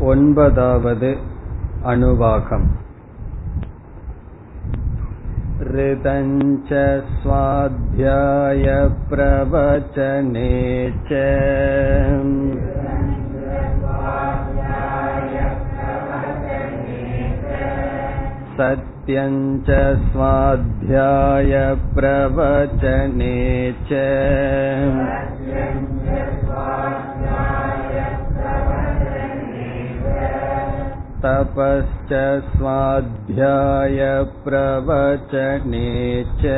ஒன்பதாவது अनुवाकम् ऋतञ्च स्वाध्यायप्रवचने च सत्यञ्च स्वाध्यायप्रवचने च तपश्च स्वाध्यायप्रवचने च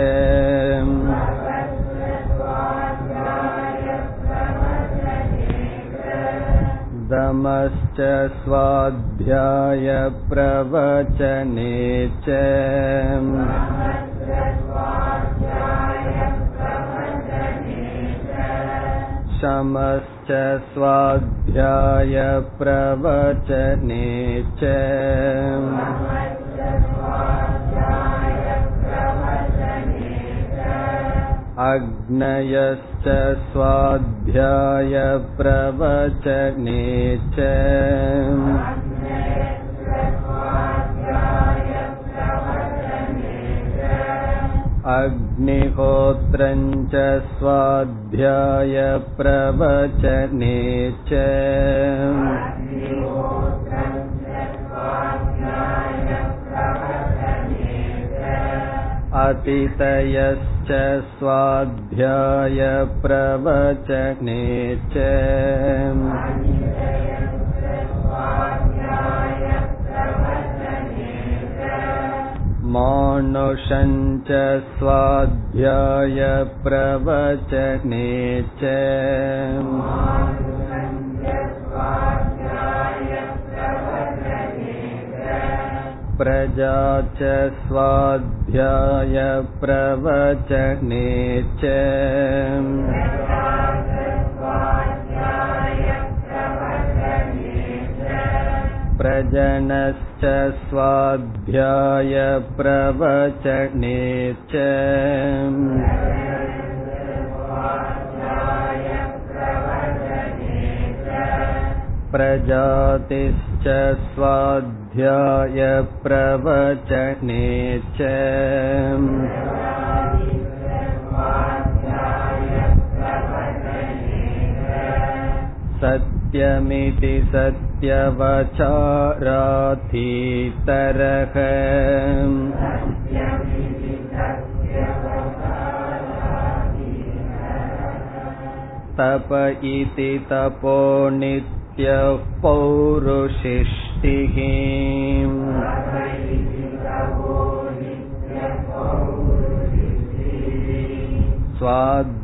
दमश्च स्वाध्यायप्रवचने च शमश्च स्वाध्यायप्रवचने च अग्नयश्च स्वाध्यायप्रवचने च अग्निहोत्रं च स्वाध्यायप्रवचने च अतितयश्च स्वाध्यायप्रवचने च मानुषं च स्वाध्यायप्रवचने च प्रजा च स्वाध्यायप्रवचने च प्रजनश्च स्वाध्यायप्रवचने च प्रजातिश्च स्वाध्यायप्रवचने च सत्यमिति सत्यवचाराधीतरः तप इति तपो नित्यः पौरुषिष्टिः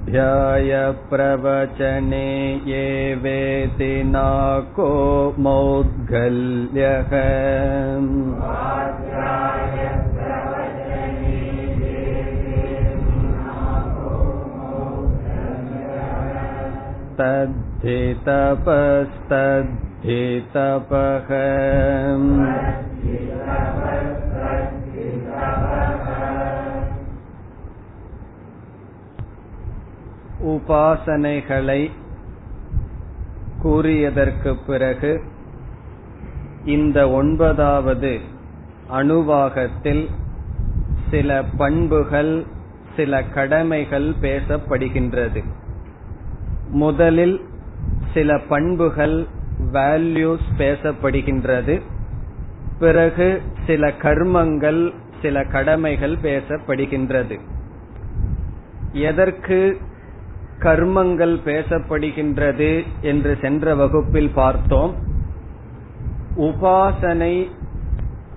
स्वाध्यायप्रवचने ये वेति नाको मौद्गल्यः तद्धि तपस्तद्धि तपः உபாசனைகளை கூறியதற்கு பிறகு இந்த ஒன்பதாவது அணுவாகத்தில் சில பண்புகள் சில கடமைகள் பேசப்படுகின்றது. முதலில் சில பண்புகள் வேல்யூஸ் பேசப்படுகின்றது. பிறகு சில கர்மங்கள் சில கடமைகள் பேசப்படுகின்றது. எதற்கு கர்மங்கள் பேசப்படுகின்றது என்று சென்ற வகுப்பில் பார்த்தோம். உபாசனை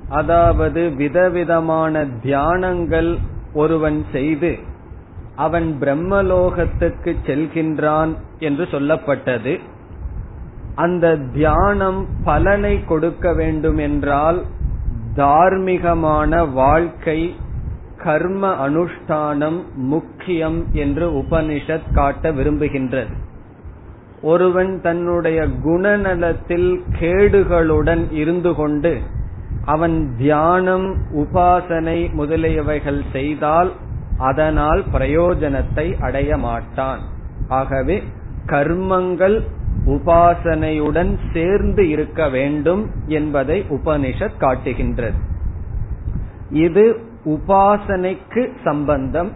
அதாவது விதவிதமான தியானங்கள் ஒருவன் செய்து அவன் பிரம்மலோகத்துக்கு செல்கின்றான் என்று சொல்லப்பட்டது. அந்த தியானம் பலனை கொடுக்க வேண்டும் என்றால் தார்மீகமான வாழ்க்கை கர்ம அனுஷ்டானம் முக்கியம் என்று உபனிஷத் காட்ட விரும்புகின்றது. ஒருவன் தன்னுடைய குணநலத்தில் கேடுகளுடன் இருந்து கொண்டு அவன் தியானம் உபாசனை முதலியவைகள் செய்தால் அதனால் பிரயோஜனத்தை அடைய மாட்டான். ஆகவே கர்மங்கள் உபாசனையுடன் சேர்ந்து இருக்க வேண்டும் என்பதை உபனிஷத் காட்டுகின்றது. இது உபாசனைக்கு சம்பந்தம்.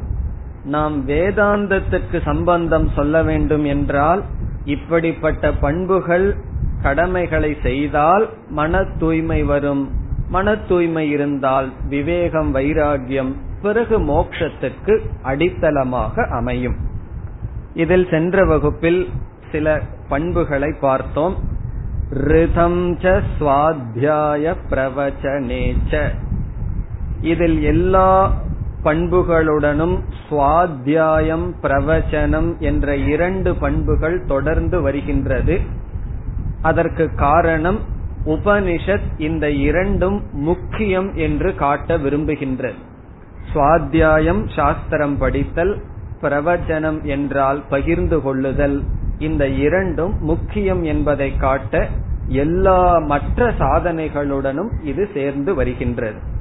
நாம் வேதாந்தத்துக்கு சம்பந்தம் சொல்ல வேண்டும் என்றால் இப்படிப்பட்ட பண்புகள் கடமைகளை செய்தால் மன தூய்மை வரும். மன தூய்மை இருந்தால் விவேகம் வைராகியம் பிறகு மோக்ஷத்துக்கு அடித்தளமாக அமையும். இதில் சென்ற வகுப்பில் சில பண்புகளை பார்த்தோம். ரிதம் ச சுவாத்தியாய பிரவச்சனேச்ச. இதில் எல்லா பண்புகளுடனும் சுவாத்தியாயம் பிரவச்சனம் என்ற இரண்டு பண்புகள் தொடர்ந்து வருகின்றது. அதற்கு காரணம் உபனிஷத் இந்த இரண்டும் முக்கியம் என்று காட்ட விரும்புகின்றது. சுவாத்தியாயம் சாஸ்திரம் படித்தல் பிரவச்சனம் என்றால் பகிர்ந்து கொள்ளுதல் இந்த இரண்டும் முக்கியம் என்பதை காட்ட எல்லா மற்ற சாதனைகளுடனும் இது சேர்ந்து வருகின்றது.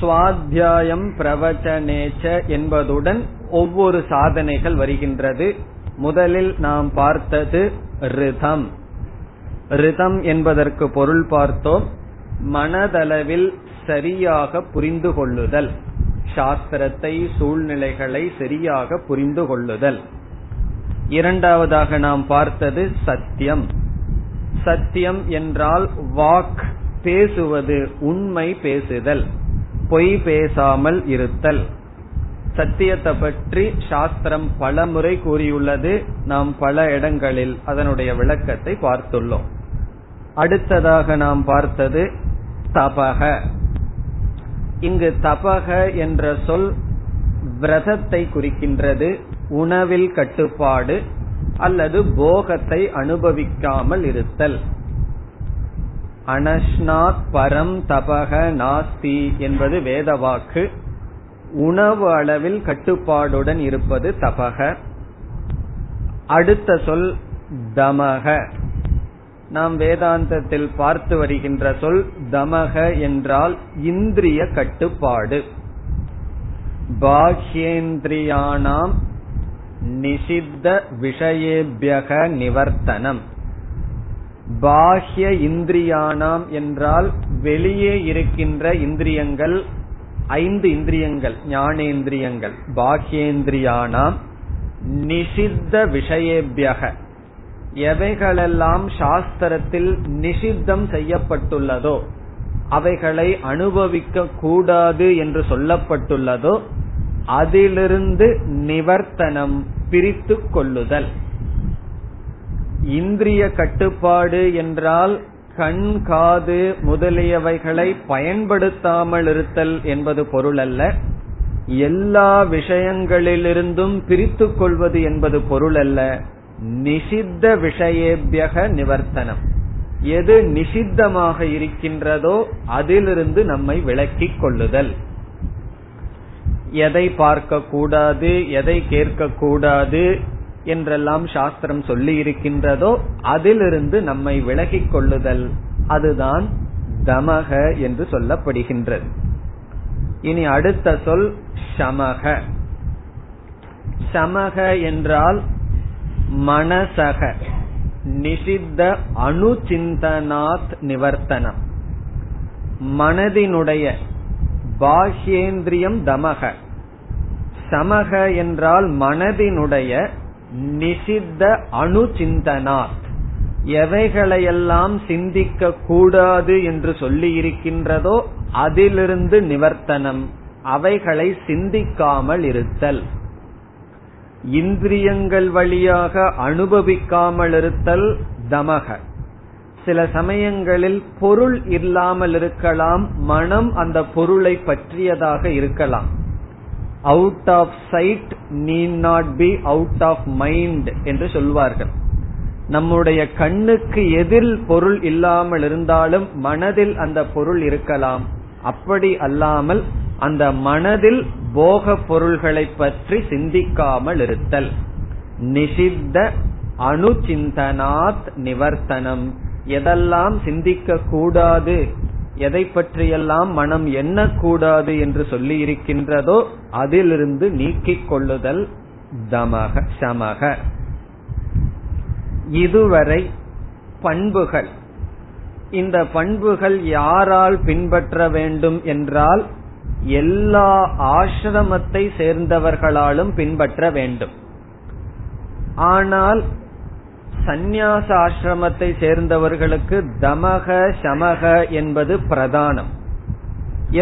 சுவாத்தியாயம் பிரவச்சனேச்ச என்பதுடன் ஒவ்வொரு சாதனைகள் வருகின்றது. முதலில் நாம் பார்த்தது ரிதம். ரிதம் என்பதற்கு பொருள் பார்த்தோம். மனதளவில் சரியாக புரிந்து கொள்ளுதல். சாஸ்திரத்தை சூழ்நிலைகளை சரியாக புரிந்து கொள்ளுதல். இரண்டாவதாக நாம் பார்த்தது சத்தியம். சத்தியம் என்றால் வாக் பேசுவது உண்மை பேசுதல். பொய் பேசாமல் இருத்தல். சத்தியத்தை பற்றி சாஸ்திரம் பல முறை கூறியுள்ளது. நாம் பல இடங்களில் அதனுடைய விளக்கத்தை பார்த்துள்ளோம். அடுத்ததாக நாம் பார்த்தது தபக. இங்கு தபக என்ற சொல் விரதத்தை குறிக்கின்றது உணவில் கட்டுப்பாடு அல்லது போகத்தை அனுபவிக்காமல் இருத்தல். அனஷ்னாத் பரம் தபக நாஸ்தி என்பது வேத வாக்கு உணவு அளவில் கட்டுப்பாடுடன் இருப்பது தபக. அடுத்த சொல் தமக. நாம் வேதாந்தத்தில் பார்த்து வருகின்ற சொல் தமக என்றால் இந்திரிய கட்டுப்பாடு. பாஹ்யேந்திரியானாம் நிஷித்த விஷயேபியக நிவர்த்தனம். பாஹ்ய இந்திரியானாம் என்றால் வெளியே இருக்கின்ற இந்திரியங்கள் ஐந்து இந்திரியங்கள் ஞானேந்திரியங்கள். பாஹ்யேந்திரியானாம் நிஷித்த விஷயேபியக. எவைகளெல்லாம் சாஸ்திரத்தில் நிஷித்தம் செய்யப்பட்டுள்ளதோ அவைகளை அனுபவிக்க கூடாது என்று சொல்லப்பட்டுள்ளதோ அதிலிருந்து நிவர்த்தனம் பிரித்து கொள்ளுதல். இந்திரிய கட்டுப்பாடு என்றால் கண் காது முதலியவைகளை பயன்படுத்தாமல் இருத்தல் என்பது பொருள் அல்ல. எல்லா விஷயங்களிலிருந்தும் பிரித்து கொள்வது என்பது பொருள் அல்ல. நிஷித்த விஷயேபியக நிவர்த்தனம். எது நிஷித்தமாக இருக்கின்றதோ அதிலிருந்து நம்மை விளக்கிக் கொள்ளுதல். எதை பார்க்க கூடாது எதை கேட்க கூடாது என்றெல்லாம் சாஸ்திரம் சொல்லி இருக்கின்றதோ அதிலிருந்து நம்மை விலகிக் கொள்ளுதல். அதுதான் தமக என்று சொல்லப்படுகின்றது. இனி அடுத்த சொல் சமக. சமக என்றால் மனசக நிஷித்த அணுச்சிந்தனாத் நிவர்த்தனம். மனதினுடைய பாஹ்யேந்திரியம் தமக. சமக என்றால் மனதினுடைய நிஷித்த சிந்தனா எவைகளையெல்லாம் சிந்திக்க கூடாது என்று சொல்லி இருக்கின்றதோ அதிலிருந்து நிவர்த்தனம். அவைகளை சிந்திக்காமல் இருத்தல். இந்திரியங்கள் வழியாக அனுபவிக்காமல் இருத்தல் தமக. சில சமயங்களில் பொருள் இல்லாமல் இருக்கலாம் மனம் அந்த பொருளை பற்றியதாக இருக்கலாம். Out of sight need not be out of mind என்று சொல்வார்கள். நம்முடைய கண்ணுக்கு எதில் பொருள் இல்லாமல் இருந்தாலும் மனதில் அந்த பொருள் இருக்கலாம். அப்படி அல்லாமல் அந்த மனதில் போக பொருள்களை பற்றி சிந்திக்காமல் இருத்தல். நிஷித்த அணுச்சிந்தனாத் நிவர்த்தனம். எதெல்லாம் சிந்திக்க கூடாது எதை பற்றியெல்லாம் மனம் எண்ணக்கூடாது என்று சொல்லி இருக்கின்றதோ அதிலிருந்து நீக்கிக் கொள்ளுதல் தமக சமக. இதுவரை பண்புகள். இந்த பண்புகள் யாரால் பின்பற்ற வேண்டும் என்றால் எல்லா ஆசிரமத்தை சேர்ந்தவர்களாலும் பின்பற்ற வேண்டும். ஆனால் சந்நியாச ஆசிரமத்தை சேர்ந்தவர்களுக்கு தமக சமக என்பது பிரதானம்.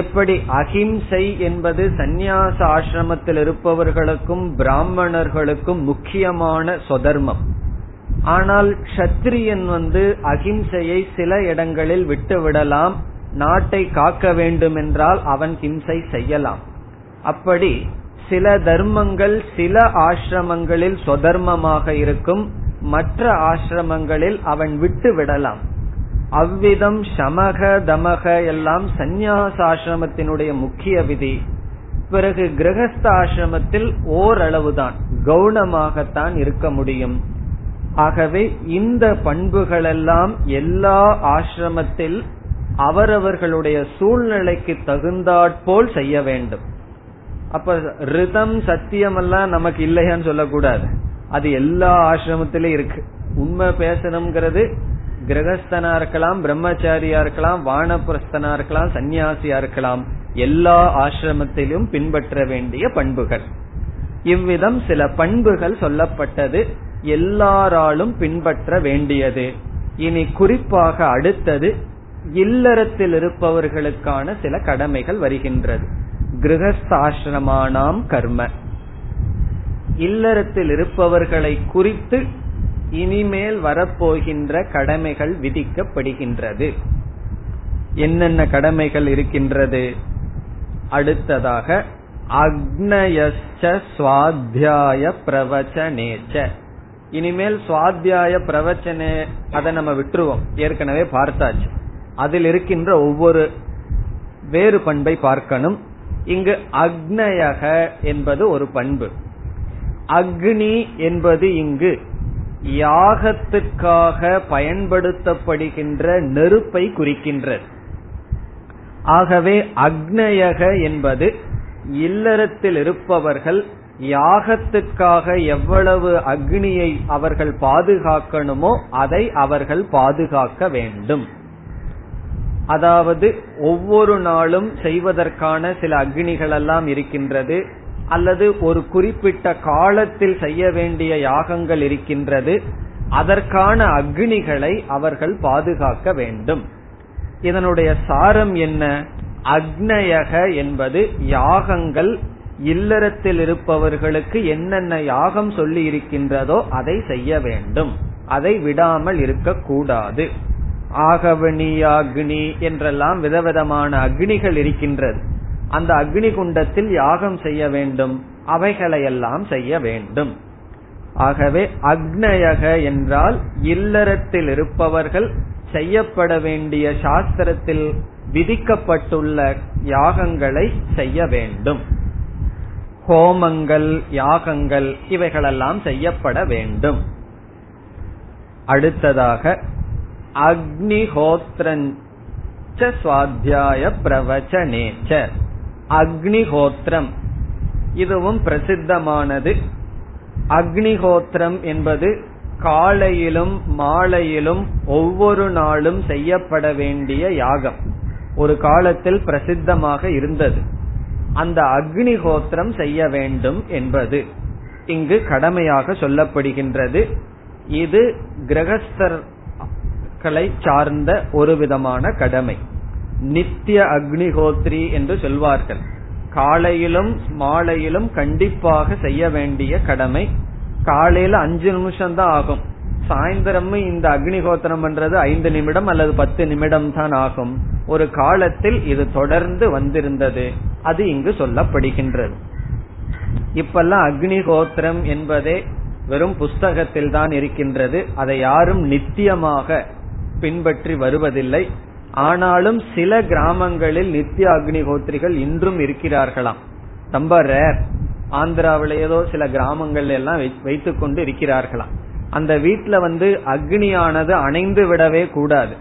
எப்படி அஹிம்சை என்பது சந்நியாச ஆசிரமத்தில் இருப்பவர்களுக்கும் பிராமணர்களுக்கும் முக்கியமான சொதர்மம். ஆனால் கத்திரியன் வந்து அகிம்சையை சில இடங்களில் விட்டு விடலாம் நாட்டை காக்க வேண்டும் என்றால் அவன் ஹிம்சை செய்யலாம். அப்படி சில தர்மங்கள் சில ஆசிரமங்களில் சொதர்மமாக இருக்கும் மற்ற ஆசிரமங்களில் அவன் விட்டு விடலாம். அவ்விதம் சமக தமக எல்லாம் சந்நியாசாசிரமத்தினுடைய முக்கிய விதி. பிறகு கிரகஸ்த ஆசிரமத்தில் ஓரளவுதான் கவுனமாகத்தான் இருக்க முடியும். ஆகவே இந்த பண்புகளெல்லாம் எல்லா ஆசிரமத்தில் அவரவர்களுடைய சூழ்நிலைக்கு தகுந்தாற்போல் செய்ய வேண்டும். அப்ப ரிதம் சத்தியம் எல்லாம் நமக்கு இல்லையான்னு சொல்லக்கூடாது. அது எல்லா ஆசிரமத்திலும் இருக்கு. உண்மை பேசணுங்கிறது கிரகஸ்தனா இருக்கலாம் பிரம்மச்சாரியா இருக்கலாம் வானப்பிரஸ்தனா இருக்கலாம் சன்னியாசியா இருக்கலாம். எல்லா ஆசிரமத்திலும் பின்பற்ற வேண்டிய பண்புகள். இவ்விதம் சில பண்புகள் சொல்லப்பட்டது. எல்லாராலும் பின்பற்ற வேண்டியது. இனி குறிப்பாக அடுத்தது இல்லறத்தில் இருப்பவர்களுக்கான சில கடமைகள் வருகின்றது. கிரகஸ்தாசிரமானாம் கர்ம. இல்லறத்தில் இருப்பவர்களை குறித்து இனிமேல் வரப்போகின்ற கடமைகள் விதிக்கப்படுகின்றது. என்னென்ன கடமைகள் இருக்கின்றது? அடுத்ததாக அக்னயச்ச சுவாத்தியாய பிரவச்சனேச்ச. இனிமேல் சுவாத்தியாய பிரவச்சனே அதை நம்ம விட்டுருவோம். ஏற்கனவே பார்த்தாச்சு. அதில் இருக்கின்ற ஒவ்வொரு வேறு பண்பை பார்க்கணும். இங்கு அக்னயக என்பது ஒரு பண்பு. அக்னி என்பது இங்கு யாகத்துக்காக பயன்படுத்தப்படுகின்ற நெருப்பை குறிக்கின்றது. ஆகவே அக்னயக என்பது இல்லறத்தில் இருப்பவர்கள் யாகத்துக்காக எவ்வளவு அக்னியை அவர்கள் பாதுகாக்கணுமோ அதை அவர்கள் பாதுகாக்க வேண்டும். அதாவது ஒவ்வொரு நாளும் செய்வதற்கான சில அக்னிகள் எல்லாம் இருக்கின்றது. அல்லது ஒரு குறிப்பிட்ட காலத்தில் செய்ய வேண்டிய யாகங்கள் இருக்கின்றது அதற்கான அக்னிகளை அவர்கள் பாதுகாக்க வேண்டும். இதனுடைய சாரம் என்ன? அக்னயக என்பது யாகங்கள் இல்லறத்தில் இருப்பவர்களுக்கு என்னென்ன யாகம் சொல்லி இருக்கின்றதோ அதை செய்ய வேண்டும். அதை விடாமல் இருக்கக்கூடாது. ஆகவனியாக்னி என்றெல்லாம் விதவிதமான அக்னிகள் இருக்கின்றது. அந்த அக்னி குண்டத்தில் யாகம் செய்ய வேண்டும் அவைகளையெல்லாம் செய்ய வேண்டும். ஆகவே அக்னயக என்றால் இல்லறத்தில் இருப்பவர்கள் செய்யப்பட வேண்டிய சாஸ்திரத்தில் விதிக்கப்பட்டுள்ள யாகங்களை செய்ய வேண்டும். ஹோமங்கள் யாகங்கள் இவைகளெல்லாம் செய்யப்பட வேண்டும். அடுத்ததாக அக்னிஹோத்ரஞ்ச சுவாத்தியாய பிரவச்சனேச்சர் அக்னிஹோத்திரம். இதுவும் பிரசித்தமானது. அக்னிஹோத்திரம் என்பது காலையிலும் மாலையிலும் ஒவ்வொரு நாளும் செய்யப்பட வேண்டிய யாகம். ஒரு காலத்தில் பிரசித்தமாக இருந்தது. அந்த அக்னிஹோத்திரம் செய்ய வேண்டும் என்பது இங்கு கடமையாக சொல்லப்படுகின்றது. இது கிரகஸ்தர்களை சார்ந்த ஒரு விதமான கடமை. நித்திய அக்னிஹோத்ரி என்று சொல்வார்கள். காலையிலும் மாலையிலும் கண்டிப்பாக செய்ய வேண்டிய கடமை காலையில அஞ்சு நிமிஷம் தான் ஆகும். சாயந்தரமும் இந்த அக்னிஹோத்திரம் பண்றது ஐந்து நிமிடம் அல்லது பத்து நிமிடம் தான் ஆகும். ஒரு காலத்தில் இது தொடர்ந்து வந்திருந்தது. அது இங்கு சொல்லப்படுகின்றது. இப்பெல்லாம் அக்னிஹோத்திரம் என்பதே வெறும் புஸ்தகத்தில் தான் இருக்கின்றது. அதை யாரும் நித்தியமாக பின்பற்றி வருவதில்லை. ஆனாலும் சில கிராமங்களில் நித்திய அக்னிஹோத்திரிகள் இன்றும் இருக்கிறார்களாம். ரொம்ப ரேர் ஆந்திராவில ஏதோ சில கிராமங்கள் எல்லாம் வைத்துக் கொண்டு இருக்கிறார்களாம். அந்த வீட்டுல வந்து அக்னியானது அணைந்து விடவே கூடாது.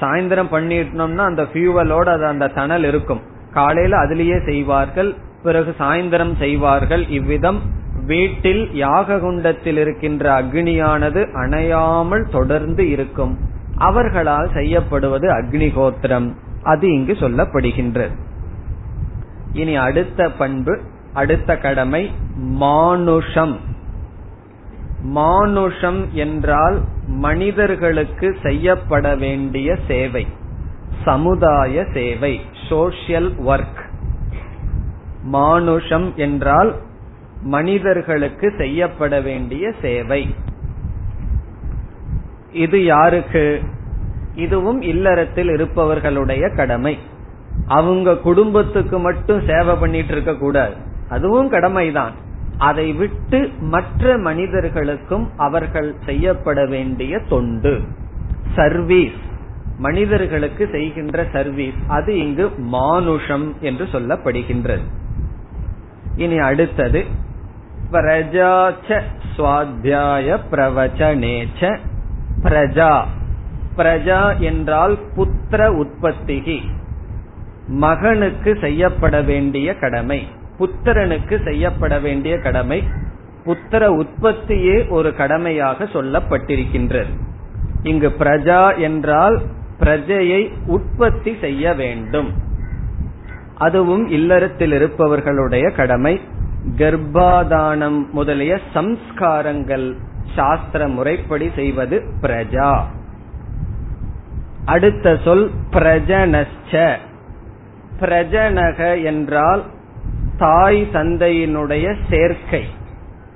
சாயந்தரம் பண்ணிட்டோம்னா அந்த ஃபியூவலோட அது அந்த தணல் இருக்கும். காலையில அதுலயே செய்வார்கள் பிறகு சாயந்தரம் செய்வார்கள். இவ்விதம் வீட்டில் யாக குண்டத்தில் இருக்கின்ற அக்னியானது அணையாமல் தொடர்ந்து இருக்கும். அவர்களால் செய்யப்படுவது அக்னிகோத்திரம் அது இங்கு சொல்லப்படுகின்றது. இனி அடுத்த பண்பு அடுத்த கடமை மானுஷம். மானுஷம் என்றால் மனிதர்களுக்கு செய்யப்பட வேண்டிய சேவை சமுதாய சேவை சோசியல் ஒர்க் மானுஷம் என்றால் மனிதர்களுக்கு செய்யப்பட வேண்டிய சேவை. இது யாருக்கு? இதுவும் இல்லறத்தில் இருப்பவர்களுடைய கடமை. அவங்க குடும்பத்துக்கு மட்டும் சேவை பண்ணிட்டு இருக்க கூடாது. அதுவும் கடமைதான். அதை விட்டு மற்ற மனிதர்களுக்கும் அவர்கள் செய்யப்பட வேண்டிய தொண்டு. சர்வீஸ். மனிதர்களுக்கு செய்கின்ற சர்வீஸ். அது இங்கு மானுஷம் என்று சொல்லப்படுகின்றது. இனி அடுத்தது. பிரஜாச்ச சுவாத்தியாய பிரவச்சனேச்ச பிரஜா. பிரஜா என்றால் புத்திர உற்பத்திகி. மகனுக்கு செய்யப்பட வேண்டிய கடமை. புத்திரனுக்கு செய்யப்பட வேண்டிய கடமை புத்திர உற்பத்தியே ஒரு கடமையாக சொல்லப்பட்டிருக்கின்றது. இங்கு பிரஜா என்றால் பிரஜையை உற்பத்தி செய்ய வேண்டும். அதுவும் இல்லறத்தில் இருப்பவர்களுடைய கடமை. கர்ப்பாதானம் முதலிய சம்ஸ்காரங்கள் சாஸ்திர முறைப்படி செய்வது பிரஜா. அடுத்த சொல் பிரஜனச்ச பிரஜனக என்றால் தாய் தந்தையினுடைய சேர்க்கை.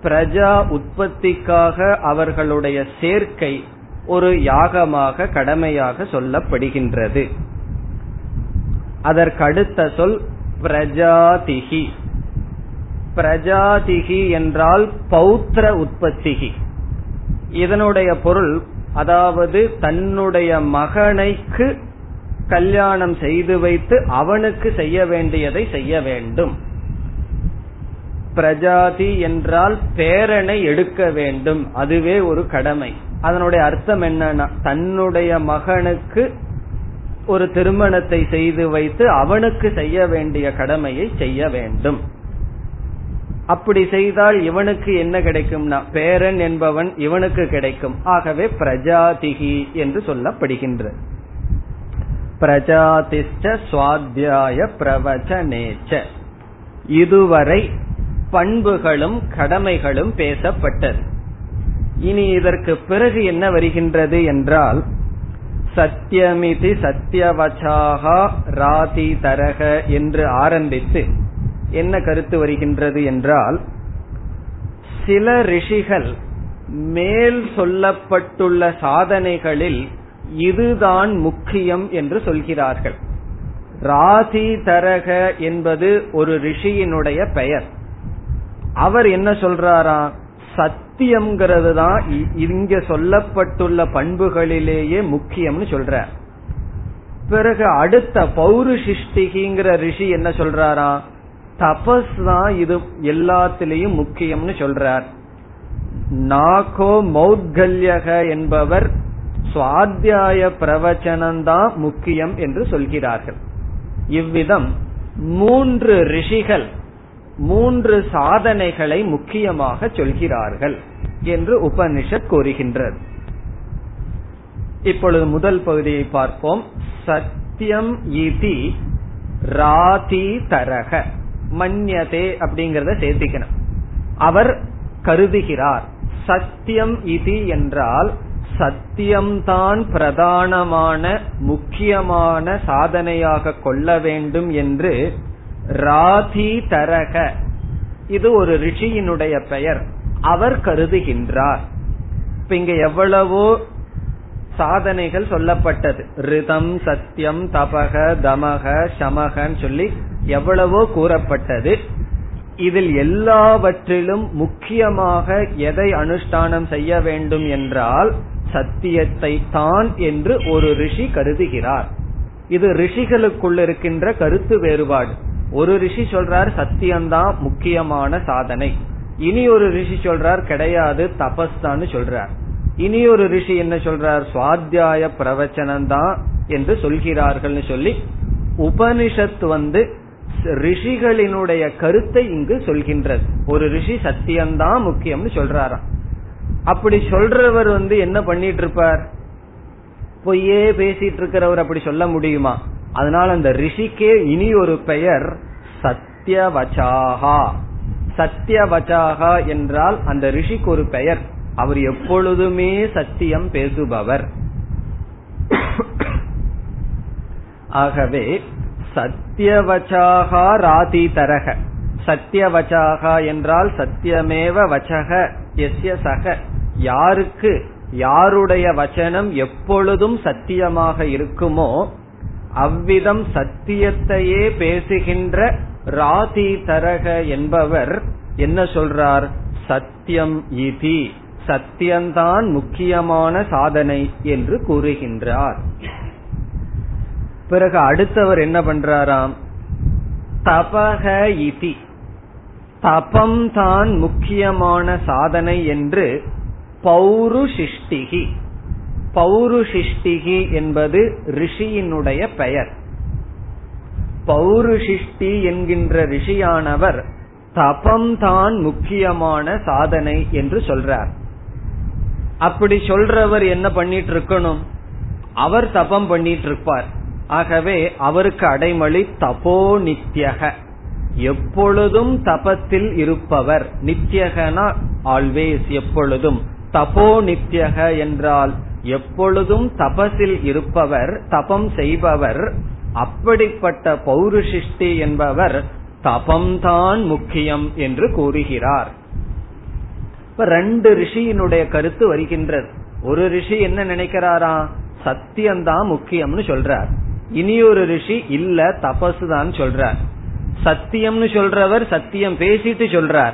பிரஜா உற்பத்திக்காக அவர்களுடைய சேர்க்கை ஒரு யாகமாக கடமையாக சொல்லப்படுகின்றது. அதற்கடுத்த சொல் பிரஜாதிகி பிரஜாதிகி என்றால் பௌத்திர உற்பத்திகி இதனுடைய பொருள் அதாவது தன்னுடைய மகனைக்கு கல்யாணம் செய்து வைத்து அவனுக்கு செய்ய வேண்டியதை செய்ய வேண்டும். பிரஜாதி என்றால் பேரனை எடுக்க வேண்டும். அதுவே ஒரு கடமை. அதனுடைய அர்த்தம் என்னன்னா தன்னுடைய மகனுக்கு ஒரு திருமணத்தை செய்து வைத்து அவனுக்கு செய்ய வேண்டிய கடமையை செய்ய வேண்டும். அப்படி செய்தால் இவனுக்கு என்ன கிடைக்கும்னா பேரன் என்பவன் இவனுக்கு கிடைக்கும். ஆகவே பிரஜாதிகி என்று சொல்லப்படுகின்ற. பிரஜாதிஷ்ட சுவாத்தியாய பிரவச்சனேச்ச. இதுவரை பண்புகளும் கடமைகளும் பேசப்பட்டது. இனி இதற்கு பிறகு என்ன வருகின்றது என்றால் சத்தியமிதி சத்தியவச்சாகா ராதி தரக என்று ஆரம்பித்து என்ன கருத்து வருகின்றது என்றால் சில ரிஷிகள் மேல் சொல்லப்பட்டுள்ள சாதனைகளில் இதுதான் முக்கியம் என்று சொல்கிறார்கள். ராசி தரக என்பது ஒரு ரிஷியினுடைய பெயர். அவர் என்ன சொல்றாரா? சத்தியம்ங்கிறது தான் இங்க சொல்லப்பட்டுள்ள பண்புகளிலேயே முக்கியம்னு சொல்றார். பிறகு அடுத்த பௌருஷிஷ்டிகிங்கிற ரிஷி என்ன சொல்றாரா? தபஸ் தான் இது எல்லாத்திலையும் முக்கியம்னு சொல்றார். நாகோ மௌத்கல்யக என்பவர் சுவாத்தியாய பிரவச்சனம்தான் முக்கியம் என்று சொல்கிறார்கள். இவ்விதம் மூன்று ரிஷிகள் மூன்று சாதனைகளை முக்கியமாக சொல்கிறார்கள் என்று உபனிஷத் கூறுகின்றது. இப்பொழுது முதல் பகுதியை பார்ப்போம். சத்தியம் இதி ராதி தரக. மன்யதே அப்படிங்கறத சேர்த்திக்கணும். அவர் கருதுகிறார். சத்தியம் இது என்றால் சத்தியம்தான் பிரதானமான முக்கியமான சாதனையாக கொள்ள வேண்டும் என்று ராதி தரக. இது ஒரு ரிஷியினுடைய பெயர். அவர் கருதுகின்றார். இப்ப இங்க எவ்வளவோ சாதனைகள் சொல்லப்பட்டது. ரிதம் சத்தியம் தபக தமக சமகன்னு சொல்லி எவ்வளவோ கூறப்பட்டது. இதில் எல்லாவற்றிலும் முக்கியமாக எதை அனுஷ்டானம் செய்ய வேண்டும் என்றால் சத்தியத்தை தான் என்று ஒரு ரிஷி கருதுகிறார். இது ரிஷிகளுக்குள் இருக்கின்ற கருத்து வேறுபாடு. ஒரு ரிஷி சொல்றார் சத்தியம்தான் முக்கியமான சாதனை. இனி ஒரு ரிஷி சொல்றார் கிடையாது தபஸ் தான் சொல்றார். இனி ஒரு ரிஷி என்ன சொல்றார்? சுவாத்தியாய பிரவச்சனம் தான் என்று சொல்கிறார்கள் சொல்லி உபனிஷத் வந்து ரிஷிகளினுடைய கருத்தை இங்கு சொல்கின்றது. ஒரு ரிஷி சத்தியம்தான் முக்கியம்னு சொல்றாராம். அப்படி சொல்றவர் வந்து என்ன பண்ணிட்டு இருப்பார் பொய்யே பேசிட்டு இருக்கிறவர் அப்படி சொல்ல முடியுமா? அதனால அந்த ரிஷிக்கே இனி ஒரு பெயர் சத்தியவச்சாகா சத்தியவச்சாகா என்றால் அந்த ரிஷிக்கு ஒரு பெயர். அவர் எப்பொழுதுமே சத்தியம் பேசுபவர். ஆகவே சத்தியவச்சாகா ராதி தரக. சத்தியவச்சாகா என்றால் சத்தியமேவ வச்சக எஸ்ய சக. யாருக்கு யாருடைய வச்சனம் எப்பொழுதும் சத்தியமாக இருக்குமோ அவ்விதம் சத்தியத்தையே பேசுகின்ற ராதி தரக என்பவர் என்ன சொல்றார்? சத்தியம் இதி. சத்தியம்தான் முக்கியமான சாதனை என்று கூறுகின்றார். பிறகு அடுத்தவர் என்ன பண்றாராம்? தபக இதி. தபம் தான் முக்கியமான சாதனை என்று பௌருஷிஷ்டிகி. பௌருஷிஷ்டிகி என்பது ரிஷியினுடைய பெயர். பௌருஷிஷ்டி என்கின்ற ரிஷியானவர் தபம் தான் முக்கியமான சாதனை என்று சொல்றார். அப்படி சொல்றவர் என்ன பண்ணிட்டு இருக்கணும்? அவர் தபம் பண்ணிட்டு இருப்பார். ஆகவே அவருக்கு அடைமொழி தபோ நித்யக எப்பொழுதும் தபத்தில் இருப்பவர். நித்யகனா ஆல்வேஸ் எப்பொழுதும். தபோ நித்யக என்றால் எப்பொழுதும் தபசில் இருப்பவர் தபம் செய்பவர் அப்படிப்பட்ட பௌருஷிஷ்டி என்பவர் தபம்தான் முக்கியம் என்று கூறுகிறார். இப்ப ரெண்டு ரிஷியினுடைய கருத்து வருகின்றது. ஒரு ரிஷி என்ன நினைக்கிறாரா சத்தியம்தான் முக்கியம்னு சொல்றார். இனி ஒரு ரிஷி இல்ல தபசு தான் சொல்றார். சத்தியம்னு சொல்றவர் சத்தியம் பேசிட்டு சொல்றார்.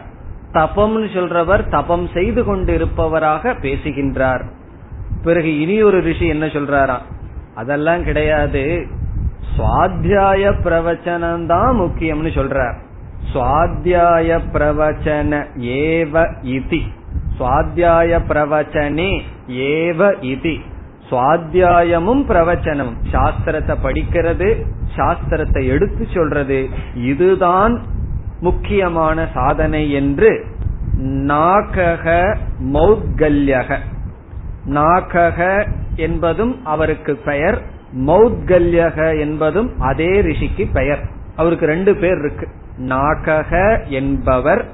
தபம்னு சொல்றவர் தபம் செய்து கொண்டிருப்பவராக பேசுகின்றார். பிறகு இனி ஒரு ரிஷி என்ன சொல்றாரா அதெல்லாம் கிடையாது. சுவாத்தியாய பிரவச்சனம் தான் முக்கியம்னு சொல்றார். சுவாத்தியாய பிரவச்சன ஏவ இதி. சுவாத்தியாய பிரவச்சனே ஏவ இதி. சுவாத்தியாயமும் பிரவச்சனம். சாஸ்திரத்தை படிக்கிறது சாஸ்திரத்தை எடுத்து சொல்றது இதுதான் முக்கியமான சாதனை என்று நாகக மௌத்கல்யக. நாகக என்பதும் அவருக்கு பெயர் மௌத்கல்யக என்பதும் அதே ரிஷிக்கு பெயர். அவருக்கு ரெண்டு பேர் இருக்கு. நாகக என்பவர்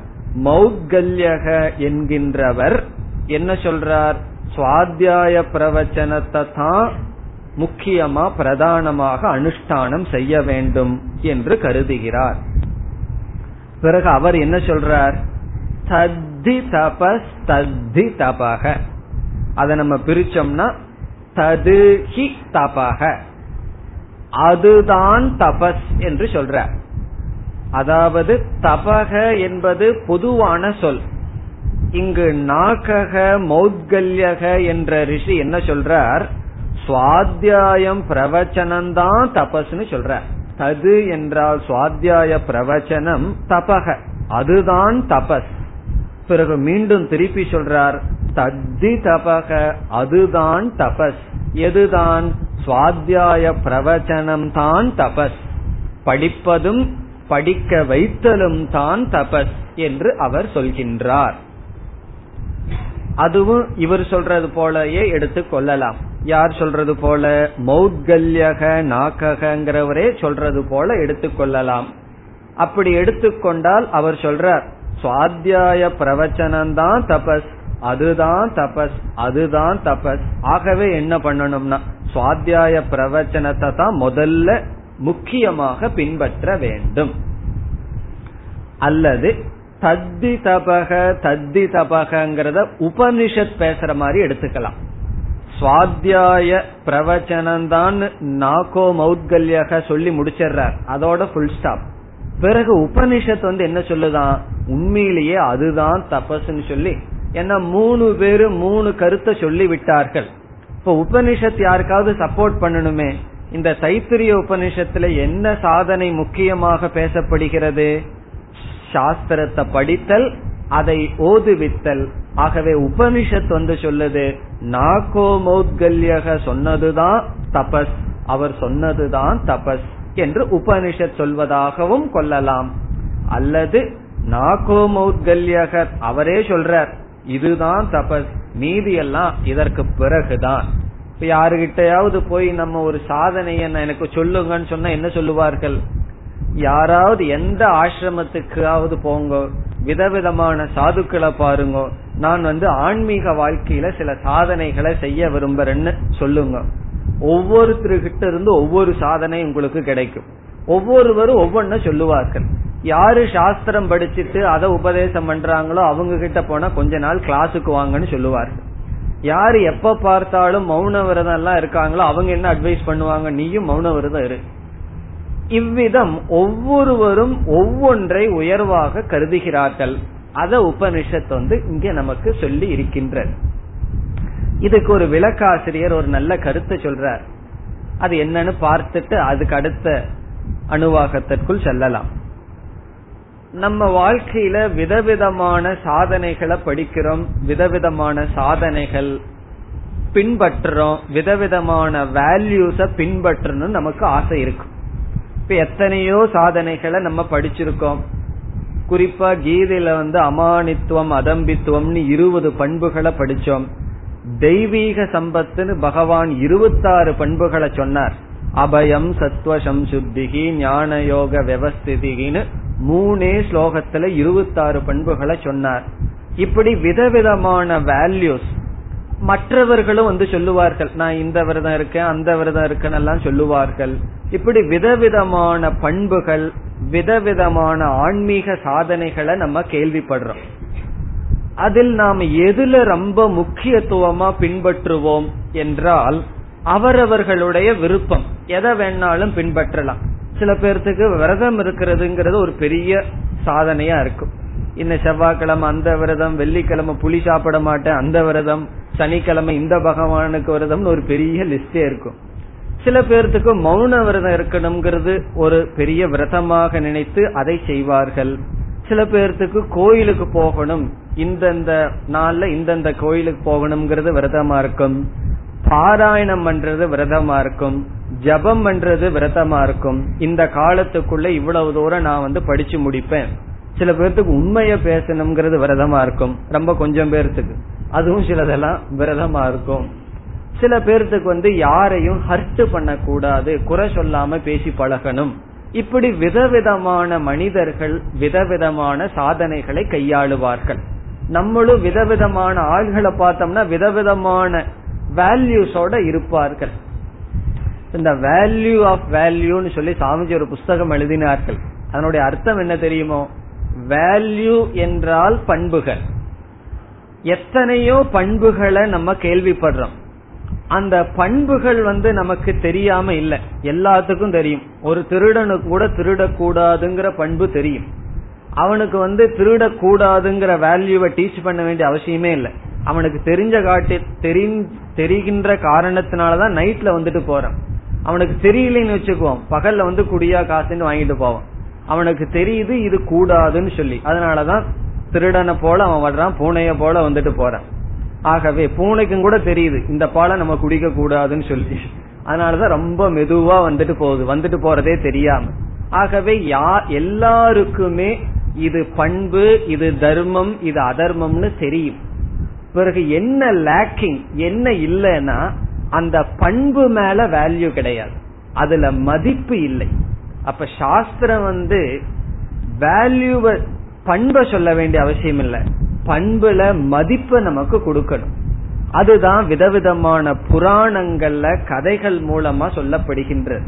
மௌத்கல்யக என்கின்றவர். என்ன சொல்றார்? சுவாத்தியாய பிரவச்சனத்தை தான் முக்கியமா பிரதானமாக அனுஷ்டானம் செய்ய வேண்டும் என்று கருதுகிறார். பிறகு அவர் என்ன சொல்றார்? தத்தி தபஸ் தத்தி தபக. அதை நம்ம பிரிச்சோம்னா தது ஹி தபக. அதுதான் தபஸ் என்று சொல்ற அதாவது தபக என்பது பொதுவான சொல். இங்கு நாகக மௌத்கல்யக என்ற ரிஷி என்ன சொல்றார்? சுவாத்தியாயம் பிரவச்சனம்தான் தபஸ்னு சொல்றார். தது என்றால் சுவாத்தியாய பிரவச்சனம் தபக. அதுதான் தபஸ். பிறகு மீண்டும் திருப்பி சொல்றார் தத்தி தபக அதுதான் தபஸ். எதுதான்? சுவாத்தியாய பிரவச்சனம் தான் தபஸ். படிப்பதும் படிக்க வைத்தலும் தான் தபஸ் என்று அவர் சொல்கின்றார். அதுவும் இவர் சொல்றது போலயே எடுத்து கொள்ளலாம். யார் சொல்றது போல? மௌத்கல்யக நாக்ககங்கிறவரே சொல்றது போல எடுத்துக்கொள்ளலாம் அப்படி எடுத்துக்கொண்டால் அவர் சொல்றார் சுவாத்தியாய பிரவச்சனம்தான் தபஸ் அதுதான் தபஸ் அதுதான் தபஸ். ஆகவே என்ன பண்ணணும்னா சுவாத்தியாய பிரவச்சனத்தை தான் முதல்ல முக்கியமாக பின்பற்ற வேண்டும். அல்லது தத்தி தபக தத்தி தபகங்கிறத உபனிஷத் பேசுற மாதிரி எடுத்துக்கலாம். சுவாத்தியாய பிரவச்சனம்தான் நாகோ மௌத்கல்யாக சொல்லி முடிச்சிடுறார் அதோட ஃபுல் ஸ்டாப் பிறகு உபனிஷத் வந்து என்ன சொல்லுதான்? உண்மையிலேயே அதுதான் தபஸ்ன்னு சொல்லி ஏன்னா மூணு பேரு மூணு கருத்தை சொல்லி விட்டார்கள் இப்ப உபனிஷத் யாருக்காவது சப்போர்ட் பண்ணணுமே? இந்த தைத்திரிய உபனிஷத்துல என்ன சாதனை முக்கியமாக பேசப்படுகிறது? சாஸ்திரத்தை படித்தல் அதை ஓதுவித்தல். ஆகவே உபனிஷத் வந்து சொல்லுது நாகோ மௌத்கல்யக சொன்னதுதான் தபஸ். அவர் சொன்னதுதான் தபஸ் என்று உபனிஷத் சொல்வதாகவும் கொள்ளலாம். அல்லது நாகோ மௌத்கல்யக அவரே சொல்றார் இதுதான் தபஸ் மீதி எல்லாம் இதற்கு பிறகுதான். இப்ப யாருகிட்டயாவது போய் நம்ம ஒரு சாதனைய எனக்கு சொல்லுங்கன்னு சொன்னா என்ன சொல்லுவார்கள்? யாராவது எந்த ஆசிரமத்துக்காவது போங்க விதவிதமான சாதுக்களை பாருங்க நான் வந்து ஆன்மீக வாழ்க்கையில சில சாதனைகளை செய்ய விரும்புறேன்னு சொல்லுங்க. ஒவ்வொருத்தருகிட்ட இருந்து ஒவ்வொரு சாதனை உங்களுக்கு கிடைக்கும். ஒவ்வொருவரும் ஒவ்வொன்னு சொல்லுவார்கள். யாரு சாஸ்திரம் படிச்சுட்டு அதை உபதேசம் பண்றாங்களோ அவங்க கிட்ட போனா கொஞ்ச நாள் கிளாஸுக்கு வாங்கன்னு சொல்லுவார்கள். யாரு எப்ப பார்த்தாலும் மௌன விரதம் எல்லாம் இருக்காங்களோ அவங்க என்ன அட்வைஸ் பண்ணுவாங்க? நீயும் மௌன விரதம் இரு. இவ்விதம் ஒவ்வொருவரும் ஒவ்வொன்றை உயர்வாக கருதுகிறார்கள். அத உபனிஷத் வந்து இங்க நமக்கு சொல்லி இருக்கின்றது. இதுக்கு ஒரு விளக்காசிரியர் ஒரு நல்ல கருத்தை சொல்றார். அது என்னன்னு பார்த்துட்டு அதுக்கு அடுத்த அணுவாகத்திற்குள் செல்லலாம். நம்ம வாழ்க்கையில விதவிதமான சாதனைகளை படிக்கிறோம் விதவிதமான சாதனைகள் பின்பற்றுறோம் விதவிதமான வேல்யூஸ பின்பற்றணும் நமக்கு ஆசை இருக்கும். இப்ப எத்தனையோ சாதனைகளை நம்ம படிச்சிருக்கோம். குறிப்பா கீதையில வந்து அமானித்துவம் அதம்பித்துவம்னு இருபது பண்புகளை படிச்சோம். தெய்வீக சம்பத்துன்னு பகவான் இருபத்தாறு பண்புகளை சொன்னார். அபயம் சத்வசம் சுத்திகி ஞான யோக விவஸ்திதிகின்னு மூணே ஸ்லோகத்துல இருபத்தாறு பண்புகளை சொன்னார். இப்படி விதவிதமான வேல்யூஸ் மற்றவர்களும் வந்து சொல்லுவார்கள் நான் இந்த விரதம் இருக்கேன் அந்த விரதம் இருக்கேன்னு எல்லாம் சொல்லுவார்கள். இப்படி விதவிதமான பண்புகள் விதவிதமான ஆன்மீக சாதனைகளை நம்ம கேள்விப்படுறோம். அதில் நாம் எதுல ரொம்ப முக்கியத்துவமா பின்பற்றுவோம் என்றால் அவரவர்களுடைய விருப்பம். எதை வேணாலும் பின்பற்றலாம். சில பேர்த்துக்கு விரதம் இருக்கிறதுங்கிறது ஒரு பெரிய சாதனையா இருக்கும். இன்னும் செவ்வாய்க்கிழமை அந்த விரதம் வெள்ளிக்கிழமை புளி சாப்பிட மாட்டேன் அந்த விரதம் சனிக்கிழமை இந்த பகவானுக்கு விரதம்னு ஒரு பெரிய லிஸ்டே இருக்கும். சில பேர்த்துக்கு மௌன விரதம் இருக்கணுங்கிறது ஒரு பெரிய விரதமாக நினைத்து அதை செய்வார்கள். சில பேர்த்துக்கு கோயிலுக்கு போகணும் இந்தந்த நாள்ல இந்தந்த கோயிலுக்கு போகணுங்கிறது விரதமா இருக்கும். பாராயணம் பண்றது விரதமா இருக்கும். ஜபம் பண்றது விரதமா இருக்கும். இந்த காலத்துக்குள்ள இவ்வளவு தூரம் நான் வந்து படிச்சு முடிப்பேன். சில பேர்த்துக்கு உண்மைய பேசணுங்கிறது விரதமா இருக்கும். ரொம்ப கொஞ்சம் பேர்த்துக்கு. அதுவும் சிலதெல்லாம் விரதமா இருக்கும். சில பேர்த்துக்கு வந்து யாரையும் ஹர்ட் பண்ணக்கூடாது குறை சொல்லாம பேசி பழகணும். இப்படி விதவிதமான மனிதர்கள் விதவிதமான சாதனைகளை கையாளுவார்கள். நம்மளும் விதவிதமான ஆள்களை பார்த்தோம்னா விதவிதமான வேல்யூஸோட இருப்பார்கள். இந்த வேல்யூ ஆஃப் வேல்யூன்னு சொல்லி சாமிஜி ஒரு புஸ்தகம் எழுதினார்கள். அதனுடைய அர்த்தம் என்ன தெரியுமோ? வேல்யூ என்றால் பண்புகள். எத்தனையோ பண்புகளை நம்ம கேள்விப்படுறோம். அந்த பண்புகள் வந்து நமக்கு தெரியாம இல்ல. எல்லாத்துக்கும் தெரியும். ஒரு திருடனுக்கு கூட திருடக்கூடாதுங்கிற பண்பு தெரியும். அவனுக்கு வந்து திருடக்கூடாதுங்கிற வேல்யூவை டீச் பண்ண வேண்டிய அவசியமே இல்லை. அவனுக்கு தெரிஞ்ச காட்டி தெரிகின்ற காரணத்தினாலதான் நைட்ல வந்துட்டு போறான். அவனுக்கு தெரியலன்னு வச்சுக்குவோம். பகல்ல வந்து குடியா காசுன்னு வாங்கிட்டு போவான். அவனுக்கு தெரியுது இது கூடாதுன்னு சொல்லி. அதனாலதான் திருடனை போல அவன் வர்றான் பூனைய போல வந்துட்டு போறான். ஆகவே பூனைக்கும் கூட தெரியுது இந்த பாலை நம்ம குடிக்க கூடாதுன்னு சொல்லி. அதனாலதான் ரொம்ப மெதுவா வந்துட்டு போகுது வந்துட்டு போறதே தெரியாம. ஆகவே யா எல்லாருக்குமே இது பண்பு இது தர்மம் இது அதர்மம்னு தெரியும். பிறகு என்ன லேக்கிங் என்ன இல்லைன்னா அந்த பண்பு மேல வேல்யூ கிடையாது. அதுல மதிப்பு இல்லை. அப்ப சாஸ்திரம் வந்து வேல்யூவ பண்பை சொல்ல வேண்டிய அவசியம் இல்லை. பண்புல மதிப்பை நமக்கு கொடுக்கணும். அதுதான் விதவிதமான புராணங்கள்ல கதைகள் மூலமா சொல்லப்படுகின்றது.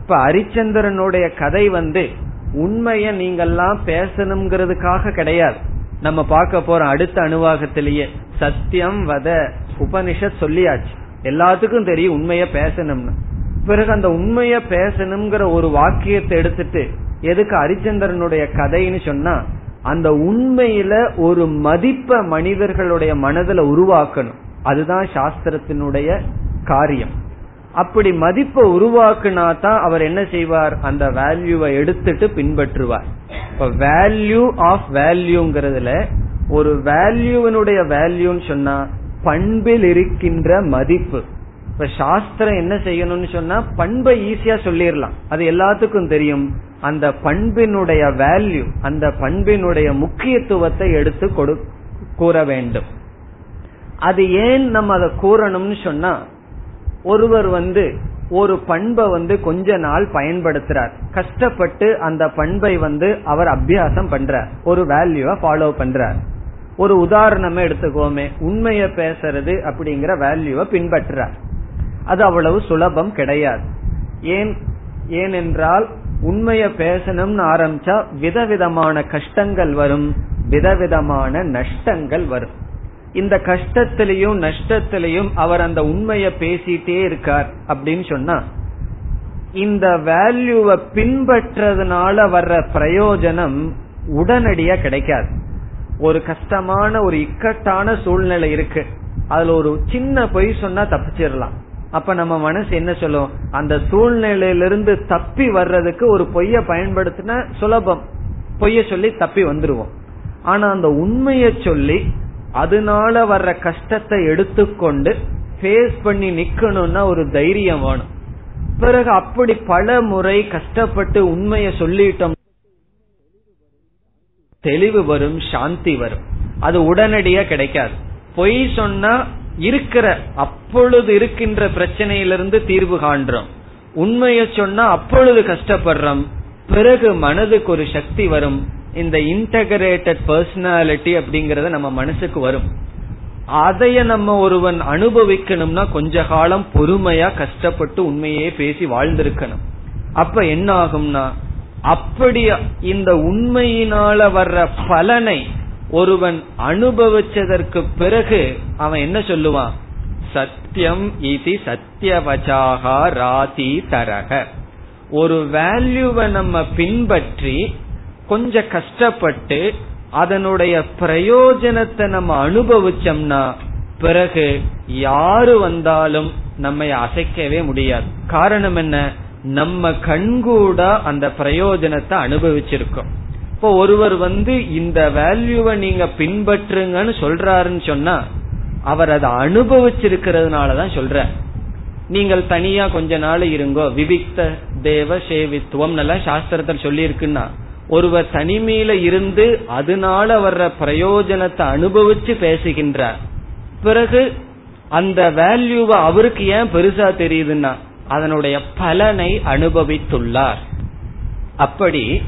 இப்ப ஹரிச்சந்திரனுடைய கதை வந்து உண்மைய நீங்கெல்லாம் பேசணுங்கிறதுக்காக கிடையாது. நம்ம பார்க்க போறோம் அடுத்த அணுவாகத்திலேயே சத்தியம் வத உபனிஷத் சொல்லியாச்சு. எல்லாத்துக்கும் தெரியும் உண்மைய பேசணும்னு. பிறகு அந்த உண்மைய பேசணுங்கிற ஒரு வாக்கியத்தை எடுத்துட்டு எதுக்கு ஹரிச்சந்திரனுடைய கதைன்னு சொன்னா அந்த உண்மையில ஒரு மதிப்ப மனிதர்களுடைய மனதுல உருவாக்கணும். அதுதான் சாஸ்திரத்தினுடைய காரியம். அப்படி மதிப்பை உருவாக்குனா தான் அவர் என்ன செய்வார்? அந்த வேல்யூவை எடுத்துட்டு பின்பற்றுவார். இப்ப வேல்யூ ஆஃப் வேல்யூங்கிறதுல ஒரு வேல்யூவினுடைய வேல்யூன்னு சொன்னா பண்பில் இருக்கின்ற மதிப்பு. இப்ப சாஸ்திரம் என்ன செய்யணும்னு சொன்னா பண்பை ஈஸியா சொல்லிடலாம் அது எல்லாத்துக்கும் தெரியும். அந்த பண்பினுடைய வேல்யூ அந்த பண்பினுடைய முக்கியத்துவத்தை எடுத்து கொடு கூற வேண்டும். அது ஏன் நம்ம அதை கூறணும்னு சொன்னா ஒருவர் வந்து ஒரு பண்பை வந்து கொஞ்ச நாள் பயன்படுத்துறார். கஷ்டப்பட்டு அந்த பண்பை வந்து அவர் அபியாசம் பண்றார். ஒரு வேல்யூவை ஃபாலோ பண்றார். ஒரு உதாரணமே எடுத்துக்கோமே. உண்மைய பேசுறது அப்படிங்கிற வேல்யூவை பின்பற்றுறார். அது அவ்வளவு சுலபம் கிடையாது. ஏன் ஏனென்றால் உண்மைய பேசணும்னு ஆரம்பிச்சா விதவிதமான கஷ்டங்கள் வரும் விதவிதமான நஷ்டங்கள் வரும். இந்த கஷ்டத்திலையும் நஷ்டத்திலையும் அவர் அந்த உண்மைய பேசிட்டே இருக்கார் அப்படின்னு சொன்னா இந்த வேல்யூவை பின்பற்றதுனால வர்ற பிரயோஜனம் உடனடியா கிடைக்காது. ஒரு கஷ்டமான ஒரு இக்கட்டான சூழ்நிலை இருக்கு. அதுல ஒரு சின்ன பொய் சொன்னா தப்பிச்சிடலாம். அப்ப நம்ம மனசு என்ன சொல்லும்? அந்த சூழ்நிலையிலிருந்து தப்பி வர்றதுக்கு ஒரு பொய்ய பயன்படுத்தின சுலபம். பொய்ய சொல்லி தப்பி வந்துருவோம். ஆனா அந்த உண்மைய சொல்லி அதனால வர்ற கஷ்டத்தை எடுத்துக்கொண்டு ஃபேஸ் பண்ணி நிக்கணும்னா ஒரு தைரியம் வேணும். பிறகு அப்படி பல முறை கஷ்டப்பட்டு உண்மைய சொல்லிட்டோம். தெளிவு வரும் சாந்தி வரும். அது உடனடியா கிடைக்காது. பொய் சொன்னா இருக்கிற அப்பொழுது இருக்கின்ற பிரச்சனையிலிருந்து தீர்வு காண்றோம். உண்மைய சொன்னா அப்பொழுது கஷ்டப்படுறோம். பிறகு மனதுக்கு ஒரு சக்தி வரும். இந்த இன்டகிரேட்டட் பர்சனாலிட்டி அப்படிங்கறத நம்ம மனசுக்கு வரும். அதைய நம்ம ஒருவன் அனுபவிக்கணும்னா கொஞ்ச காலம் பொறுமையா கஷ்டப்பட்டு உண்மையே பேசி வாழ்ந்திருக்கணும். அப்ப என்ன ஆகும்னா அப்படி இந்த உண்மையினால வர்ற பலனை ஒருவன் அனுபவிச்சதற்கு பிறகு அவன் என்ன சொல்லுவான்? சத்தியம் இது சத்தியவச்சாகா ராதி தரக ஒரு வேல்யூவை நம்ம பின்பற்றி கொஞ்சம் கஷ்டப்பட்டு அதனுடைய பிரயோஜனத்தை நம்ம அனுபவிச்சோம்னா பிறகு யாரு வந்தாலும் நம்ம அசைக்கவே முடியாது. காரணம் என்ன? நம்ம கண்கூட அந்த பிரயோஜனத்தை அனுபவிச்சிருக்கோம். இப்போ ஒருவர் வந்து இந்த வேல்யூவை நீங்க பின்பற்றுங்கன்னு சொல்றாருன்னு சொன்னா அவர் அதை அனுபவிச்சிருக்கிறதுனாலதான் சொல்ற நீங்கள் தனியா கொஞ்ச நாள் இருங்கோ விவிக்த தேவ சேவித்துவம் எல்லாம் சாஸ்திரத்தில் சொல்லி இருக்குன்னா ஒருவர் தனிமையில இருந்து அதனால வர்ற பிரயோஜனத்தை அனுபவிச்சு பேசுகின்றார். பிறகு அந்த வேல்யூவை அவருக்கு ஏன் பெருசா தெரியுதுன்னா அதனுடைய பலனை அனுபவித்துள்ளார். அப்படி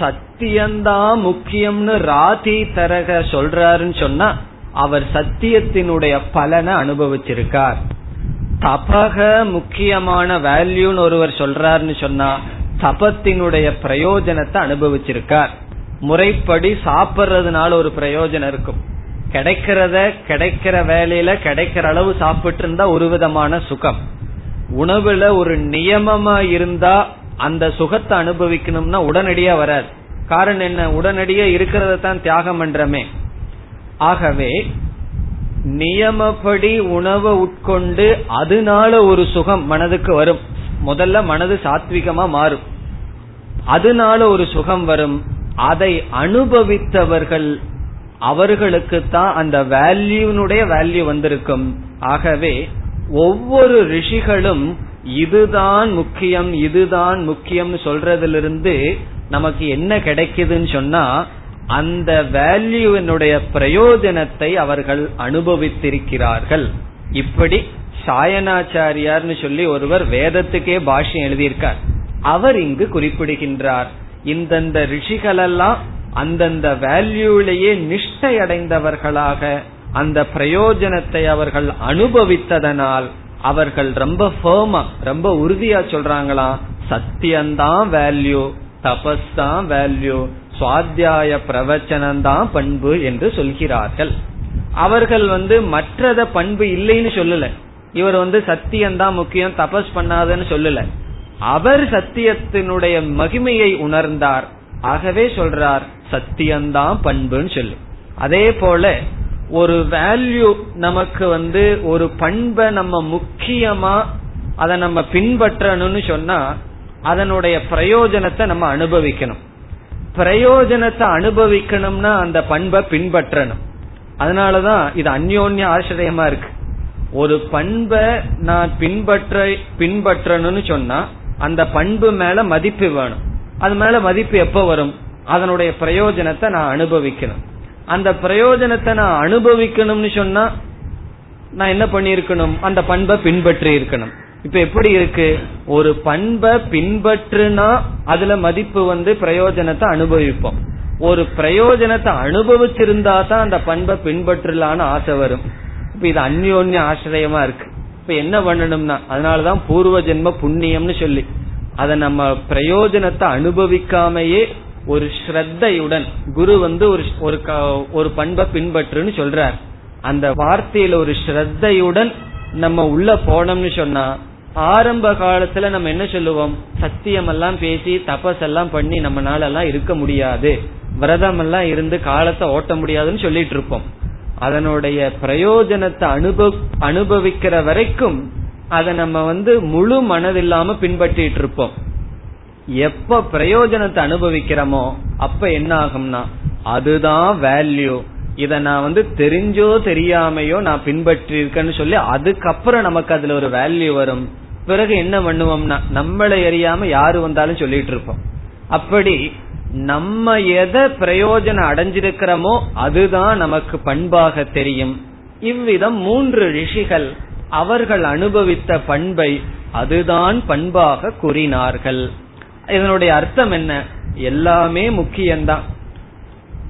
சத்தியம்தான் முக்கியம்னு ராதி தரக சொல்றாருன்னு சொன்னா அவர் சத்தியத்தினுடைய பலனை அனுபவிச்சிருக்கார். தபக முக்கியமான வேல்யூன்னு ஒருவர் சொல்றாருன்னு சொன்னா தபத்தினுடைய பிரயோஜனத்தை அனுபவிச்சிருக்கார். முறைப்படி சாப்பிட்றதுனால ஒரு பிரயோஜனம் இருக்கும். கிடைக்கிறத கிடைக்கிற வேலையில கிடைக்கிற அளவு சாப்பிட்டு இருந்தா ஒரு விதமான சுகம். உணவுல ஒரு நியமமா இருந்தா அந்த சுகத்தை அனுபவிக்கணும்னா உடனடியா வராது. காரணம் என்ன? உடனடியா இருக்கிறத தான் தியாகம் பண்றமே. ஆகவே நியமப்படி உணவை உட்கொண்டு அதனால ஒரு சுகம் மனதுக்கு வரும். முதல்ல மனது சாத்விகமா மாறும். அதனால ஒரு சுகம் வரும். அதை அனுபவித்தவர்கள் அவர்களுக்கு தான் அந்த வேல்யூனுடைய வேல்யூ வந்திருக்கும். ஆகவே ஒவ்வொரு ரிஷிகளும் இதுதான் முக்கியம் இதுதான் முக்கியம் சொல்றதிலிருந்து நமக்கு என்ன கிடைக்குதுன்னு சொன்னா அந்த வேல்யூவினுடைய பிரயோஜனத்தை அவர்கள் அனுபவித்திருக்கிறார்கள். இப்படி சாயனாச்சாரியார்னு சொல்லி ஒருவர் வேதத்துக்கே பாஷ்யம் எழுதியிருக்கார். அவர் இங்கு குறிப்பிடுகின்றார் இந்தந்த ரிஷிகளெல்லாம் அந்தந்த வேல்யூலேயே நிஷ்டை அடைந்தவர்களாக அந்த பிரயோஜனத்தை அவர்கள் அனுபவித்ததனால் அவர்கள் ரொம்ப ஃபேமா ரொம்ப உறுதியா சொல்றாங்களா? சத்தியம்தான் வேல்யூ தபஸ் தான் வேல்யூ சுவாத்தியாய பிரவச்சனம் தான் பண்பு என்று சொல்கிறார்கள். அவர்கள் வந்து மற்றத பண்பு இல்லைன்னு சொல்லல. இவர் வந்து சத்தியம்தான் முக்கியம் தபஸ் பண்ணாதன்னு சொல்லல. அவர் சத்தியத்தினுடைய மகிமையை உணர்ந்தார். ஆகவே சொல்றார் சத்தியம்தான் பண்புன்னு சொல்லு. அதே போல ஒரு வேல்யூ நமக்கு வந்து ஒரு பண்பை நம்ம முக்கியமா அதை நம்ம பின்பற்றணும்னு சொன்னா அதனுடைய பிரயோஜனத்தை நம்ம அனுபவிக்கணும். பிரயோஜனத்தை அனுபவிக்கணும்னா அந்த பண்பை பின்பற்றணும். அதனாலதான் இது அந்யோன்ய ஆசிரியமா இருக்கு. ஒரு பண்பை நான் பின்பற்ற பின்பற்றணும்னு சொன்னா அந்த பண்பு மேல மதிப்பு வேணும். அது மேல மதிப்பு எப்ப வரும்? அதனுடைய பிரயோஜனத்தை நான் அனுபவிக்கணும். அந்த பிரயோஜனத்தை நான் அனுபவிக்கணும்னு சொன்னா நான் என்ன பண்ணிருக்கணும் அந்த பண்பை பின்பற்றி இருக்கணும் இப்ப எப்படி இருக்கு? ஒரு பண்பை பின்பற்றுனா அதுல மதிப்பு வந்து பிரயோஜனத்தை அனுபவிப்போம். ஒரு பிரயோஜனத்தை அனுபவிச்சிருந்தா தான் அந்த பண்பை பின்பற்றலான்னு ஆசை வரும். இப்ப இது அந்யோன்ய ஆசிரியமா இருக்கு. இப்ப என்ன பண்ணணும்னா அதனாலதான் பூர்வ ஜென்ம புண்ணியம்னு சொல்லி அதை நம்ம பிரயோஜனத்தை அனுபவிக்காமையே ஒரு ஸ்ரத்தையுடன் குரு வந்து ஒரு ஒரு ஒரு பண்பை பின்பற்றுன்னு சொல்றார். அந்த வார்த்தையில ஒரு ஸ்ரத்தையுடன் நம்ம உள்ள போனோம்னு சொன்னா ஆரம்ப காலத்துல நம்ம என்ன சொல்லுவோம்? சத்தியம் எல்லாம் பேசி தபஸ் எல்லாம் பண்ணி நம்மளால எல்லாம் இருக்க முடியாது. விரதம் எல்லாம் இருந்து காலத்தை ஓட்ட முடியாதுன்னு சொல்லிட்டு இருப்போம். அதனுடைய பிரயோஜனத்தை அனுபவ அனுபவிக்கிற வரைக்கும் அதை நம்ம வந்து முழு மனதில்லாம பின்பற்றிட்டு இருப்போம். எப்ப பிரயோஜனத்தை அனுபவிக்கிறோமோ அப்ப என்ன ஆகும்னா அதுதான் வேல்யூ இத நான் வந்து தெரிஞ்சோ தெரியாமையோ நான் பின்பற்றி இருக்கேன்னு சொல்லி அதுக்கப்புறம் நமக்கு அதுல ஒரு வேல்யூ வரும். பிறகு என்ன பண்ணுவோம்னா நம்மளை அறியாம யாரு வந்தாலும் சொல்லிட்டு இருப்போம். அப்படி நம்ம எதை பிரயோஜனம் அடைஞ்சிருக்கிறோமோ அதுதான் நமக்கு பண்பாக தெரியும். இவ்விதம் மூன்று ரிஷிகள் அவர்கள் அனுபவித்த பண்பை அதுதான் பண்பாக கூறினார்கள். இதனுடைய அர்த்தம் என்ன? எல்லாமே முக்கியம்தான்.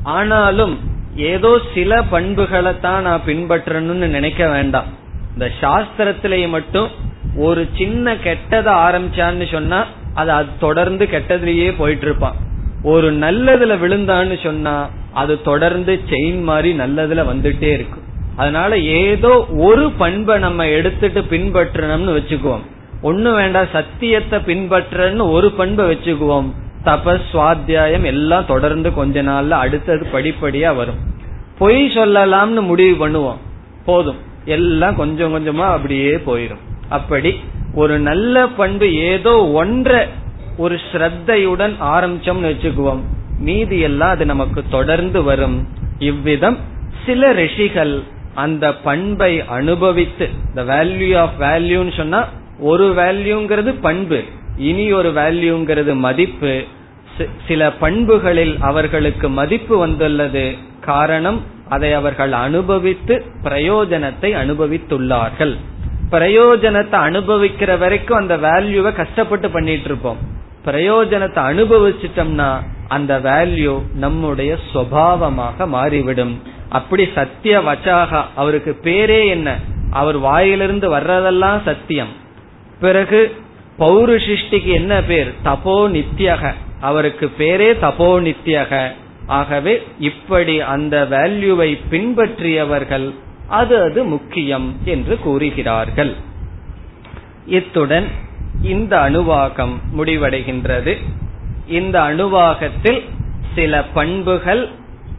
ஆனாலும் ஏதோ சில பண்புகளை தான் நான் பின்பற்றணும்னு நினைக்க வேண்டாம். இந்த சாஸ்திரத்திலேயே மட்டும் ஒரு சின்ன கெட்டதை ஆரம்பிச்சான்னு சொன்னா அது அது தொடர்ந்து கெட்டதுலயே போயிட்டு இருப்பான் ஒரு நல்லதுல விழுந்தான்னு சொன்னா அது தொடர்ந்து செயின் மாதிரி நல்லதுல வந்துட்டே இருக்கும். அதனால ஏதோ ஒரு பண்பை நம்ம எடுத்துட்டு பின்பற்றணும்னு வச்சுக்குவோம். ஒண்ணு வேண்டாம் சத்தியத்தை பின்பற்றன்னு ஒரு பண்பை வச்சுக்குவோம். தபஸ் சுவாத்தியாயம் எல்லாம் தொடர்ந்து கொஞ்ச நாள்ல அடுத்தது படிப்படியா வரும். பொய் சொல்லலாம்னு முடிவு பண்ணுவோம். போதும். எல்லாம் கொஞ்சம் கொஞ்சமா அப்படியே போயிடும் அப்படி ஒரு நல்ல பண்பு ஏதோ ஒன்றை ஒரு ஸ்ரத்தையுடன் ஆரம்பிச்சோம்னு வச்சுக்குவோம். மீதி எல்லாம் அது நமக்கு தொடர்ந்து வரும். இவ்விதம் சில ரிஷிகள் அந்த பண்பை அனுபவித்து த வேல்யூ ஆஃப் வேல்யூன்னு சொன்னா ஒரு வேல்யூங்கிறது பண்பு. இனி ஒரு வேல்யூங்கிறது மதிப்பு. சில பண்புகளில் அவர்களுக்கு மதிப்பு வந்துள்ளது. காரணம் அதை அவர்கள் அனுபவித்து பிரயோஜனத்தை அனுபவித்துள்ளார்கள். பிரயோஜனத்தை அனுபவிக்கிற வரைக்கும் அந்த வேல்யூவை கஷ்டப்பட்டு பண்ணிட்டு இருப்போம் பிரயோஜனத்தை அனுபவிச்சிட்டோம்னா அந்த வேல்யூ நம்முடைய சுவாவமாக மாறிவிடும். அப்படி சத்திய வச்சாக அவருக்கு பேரே என்ன? அவர் வாயிலிருந்து வர்றதெல்லாம் சத்தியம். பிறகு பௌருஷிஷ்டிக்கு என்ன பேர்? தபோ நித்தியக அவருக்கு பேரே தபோ நித்தியக ஆகவே இப்படி அந்த வேல்யூவை பின்பற்றியவர்கள் அது அது முக்கியம் என்று கூறுகிறார்கள். இத்துடன் இந்த அணுவாகம் முடிவடைகின்றது. இந்த அணுவாகத்தில் சில பண்புகள்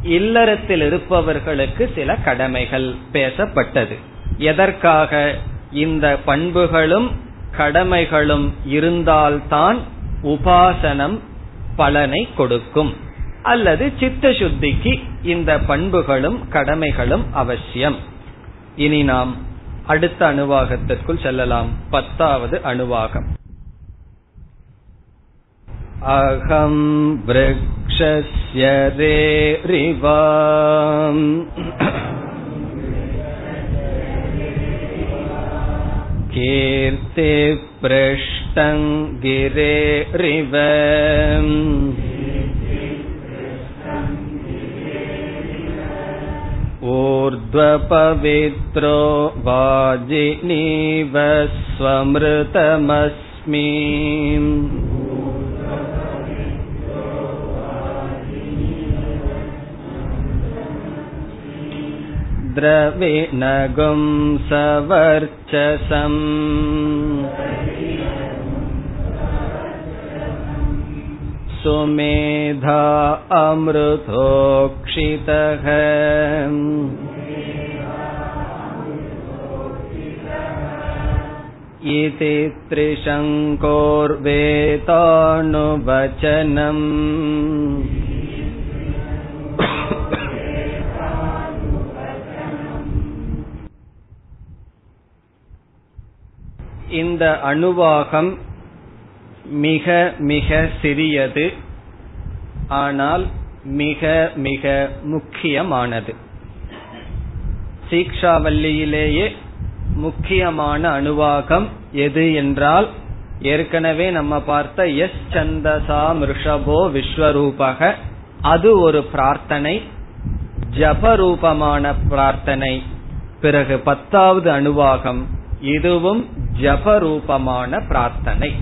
இல்லறத்தில் இருப்பவர்களுக்கு சில கடமைகள் பேசப்பட்டது. எதற்காக இந்த பண்புகளும் கடமைகளும் இருந்தால்தான் உபாசனம் பலனை கொடுக்கும். அல்லது சித்த சுத்திக்கு இந்த பண்புகளும் கடமைகளும் அவசியம். இனி நாம் அடுத்த அணுவாகத்திற்குள் செல்லலாம். பத்தாவது அணுவாகம். அகம் விரக்ஷஸ்ய ரேரிவாம் कीर्ति पृष्टङ्गिरेरिव ऊर्ध्वपवित्रो वाजिनीव स्वमृतमस्मि द्रविणगुं सवर्चसम्। सुमेधा अमृतोक्षितः। इति त्रिशङ्कोर्वेतानुवचनम् இந்த அணுவாகம் மிக மிக சிறியது ஆனால் மிக மிக முக்கியமானது. சீக்ஷாவல்லியிலேயே முக்கியமான அணுவாகம் எது என்றால் ஏற்கனவே நம்ம பார்த்த எஸ் சந்தசா மிருஷபோ விஸ்வரூபக. அது ஒரு பிரார்த்தனை ஜபரூபமான பிரார்த்தனை. பிறகு பத்தாவது அணுவாகம் இதுவும் ஜபரூபமான பிரார்த்தனை.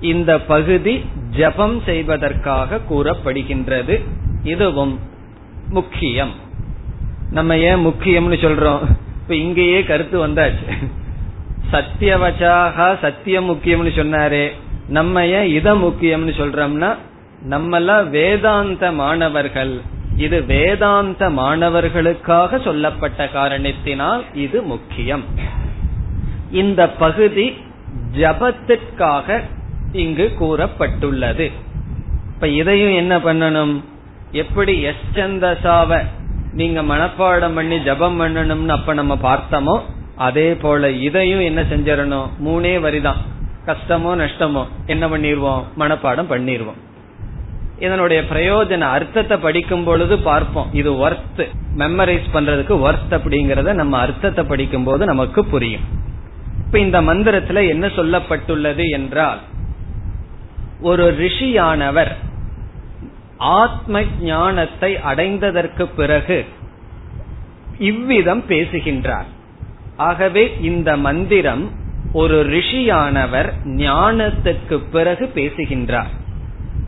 இந்த பகுதி ஜபம் செய்வதற்காக கூறப்படுகின்றது. இதுவும் முக்கியம். நம்ம ஏன் முக்கியம்னு சொல்றோம்? இப்ப இங்கேயே கருத்து வந்தாச்சு. சத்தியவச்சாக சத்தியம் முக்கியம்னு சொன்னாரே. நம்ம ஏன் இத முக்கியம்னு சொல்றோம்னா நம்மெல்லாம் வேதாந்த மாணவர்கள். இது வேதாந்த மாணவர்களுக்காக சொல்லப்பட்ட காரணத்தினால் இது முக்கியம். இந்த பகுதி ஜபத்திற்காக இங்கு கூறப்பட்டுள்ளது. இப்ப இதையும் என்ன பண்ணணும்? எப்படி எஸ்சந்தசாவ நீங்க மனப்பாடம் பண்ணி ஜபம் பண்ணணும்னு அப்ப நம்ம பார்த்தோமோ அதே போல இதையும் என்ன செஞ்சிடணும்? மூணே வரிதான். கஷ்டமோ நஷ்டமோ என்ன பண்ணிடுவோம் மனப்பாடம் பண்ணிடுவோம் இதனுடைய பிரயோஜன அர்த்தத்தை படிக்கும் பொழுது பார்ப்போம். இது ஒர்த் மெமரைஸ் பண்றதுக்கு ஒர்த் அப்படிங்கறத நம்ம அர்த்தத்தை படிக்கும் போது நமக்கு புரியும். இப்ப இந்த மந்திரத்துல என்ன சொல்லப்பட்டுள்ளது என்றால் ஒரு ரிஷியானவர் ஆத்ம ஞானத்தை அடைந்ததற்கு பிறகு இவ்விதம் பேசுகின்றார். ஆகவே இந்த மந்திரம் ஒரு ரிஷியானவர் ஞானத்துக்கு பிறகு பேசுகின்றார்.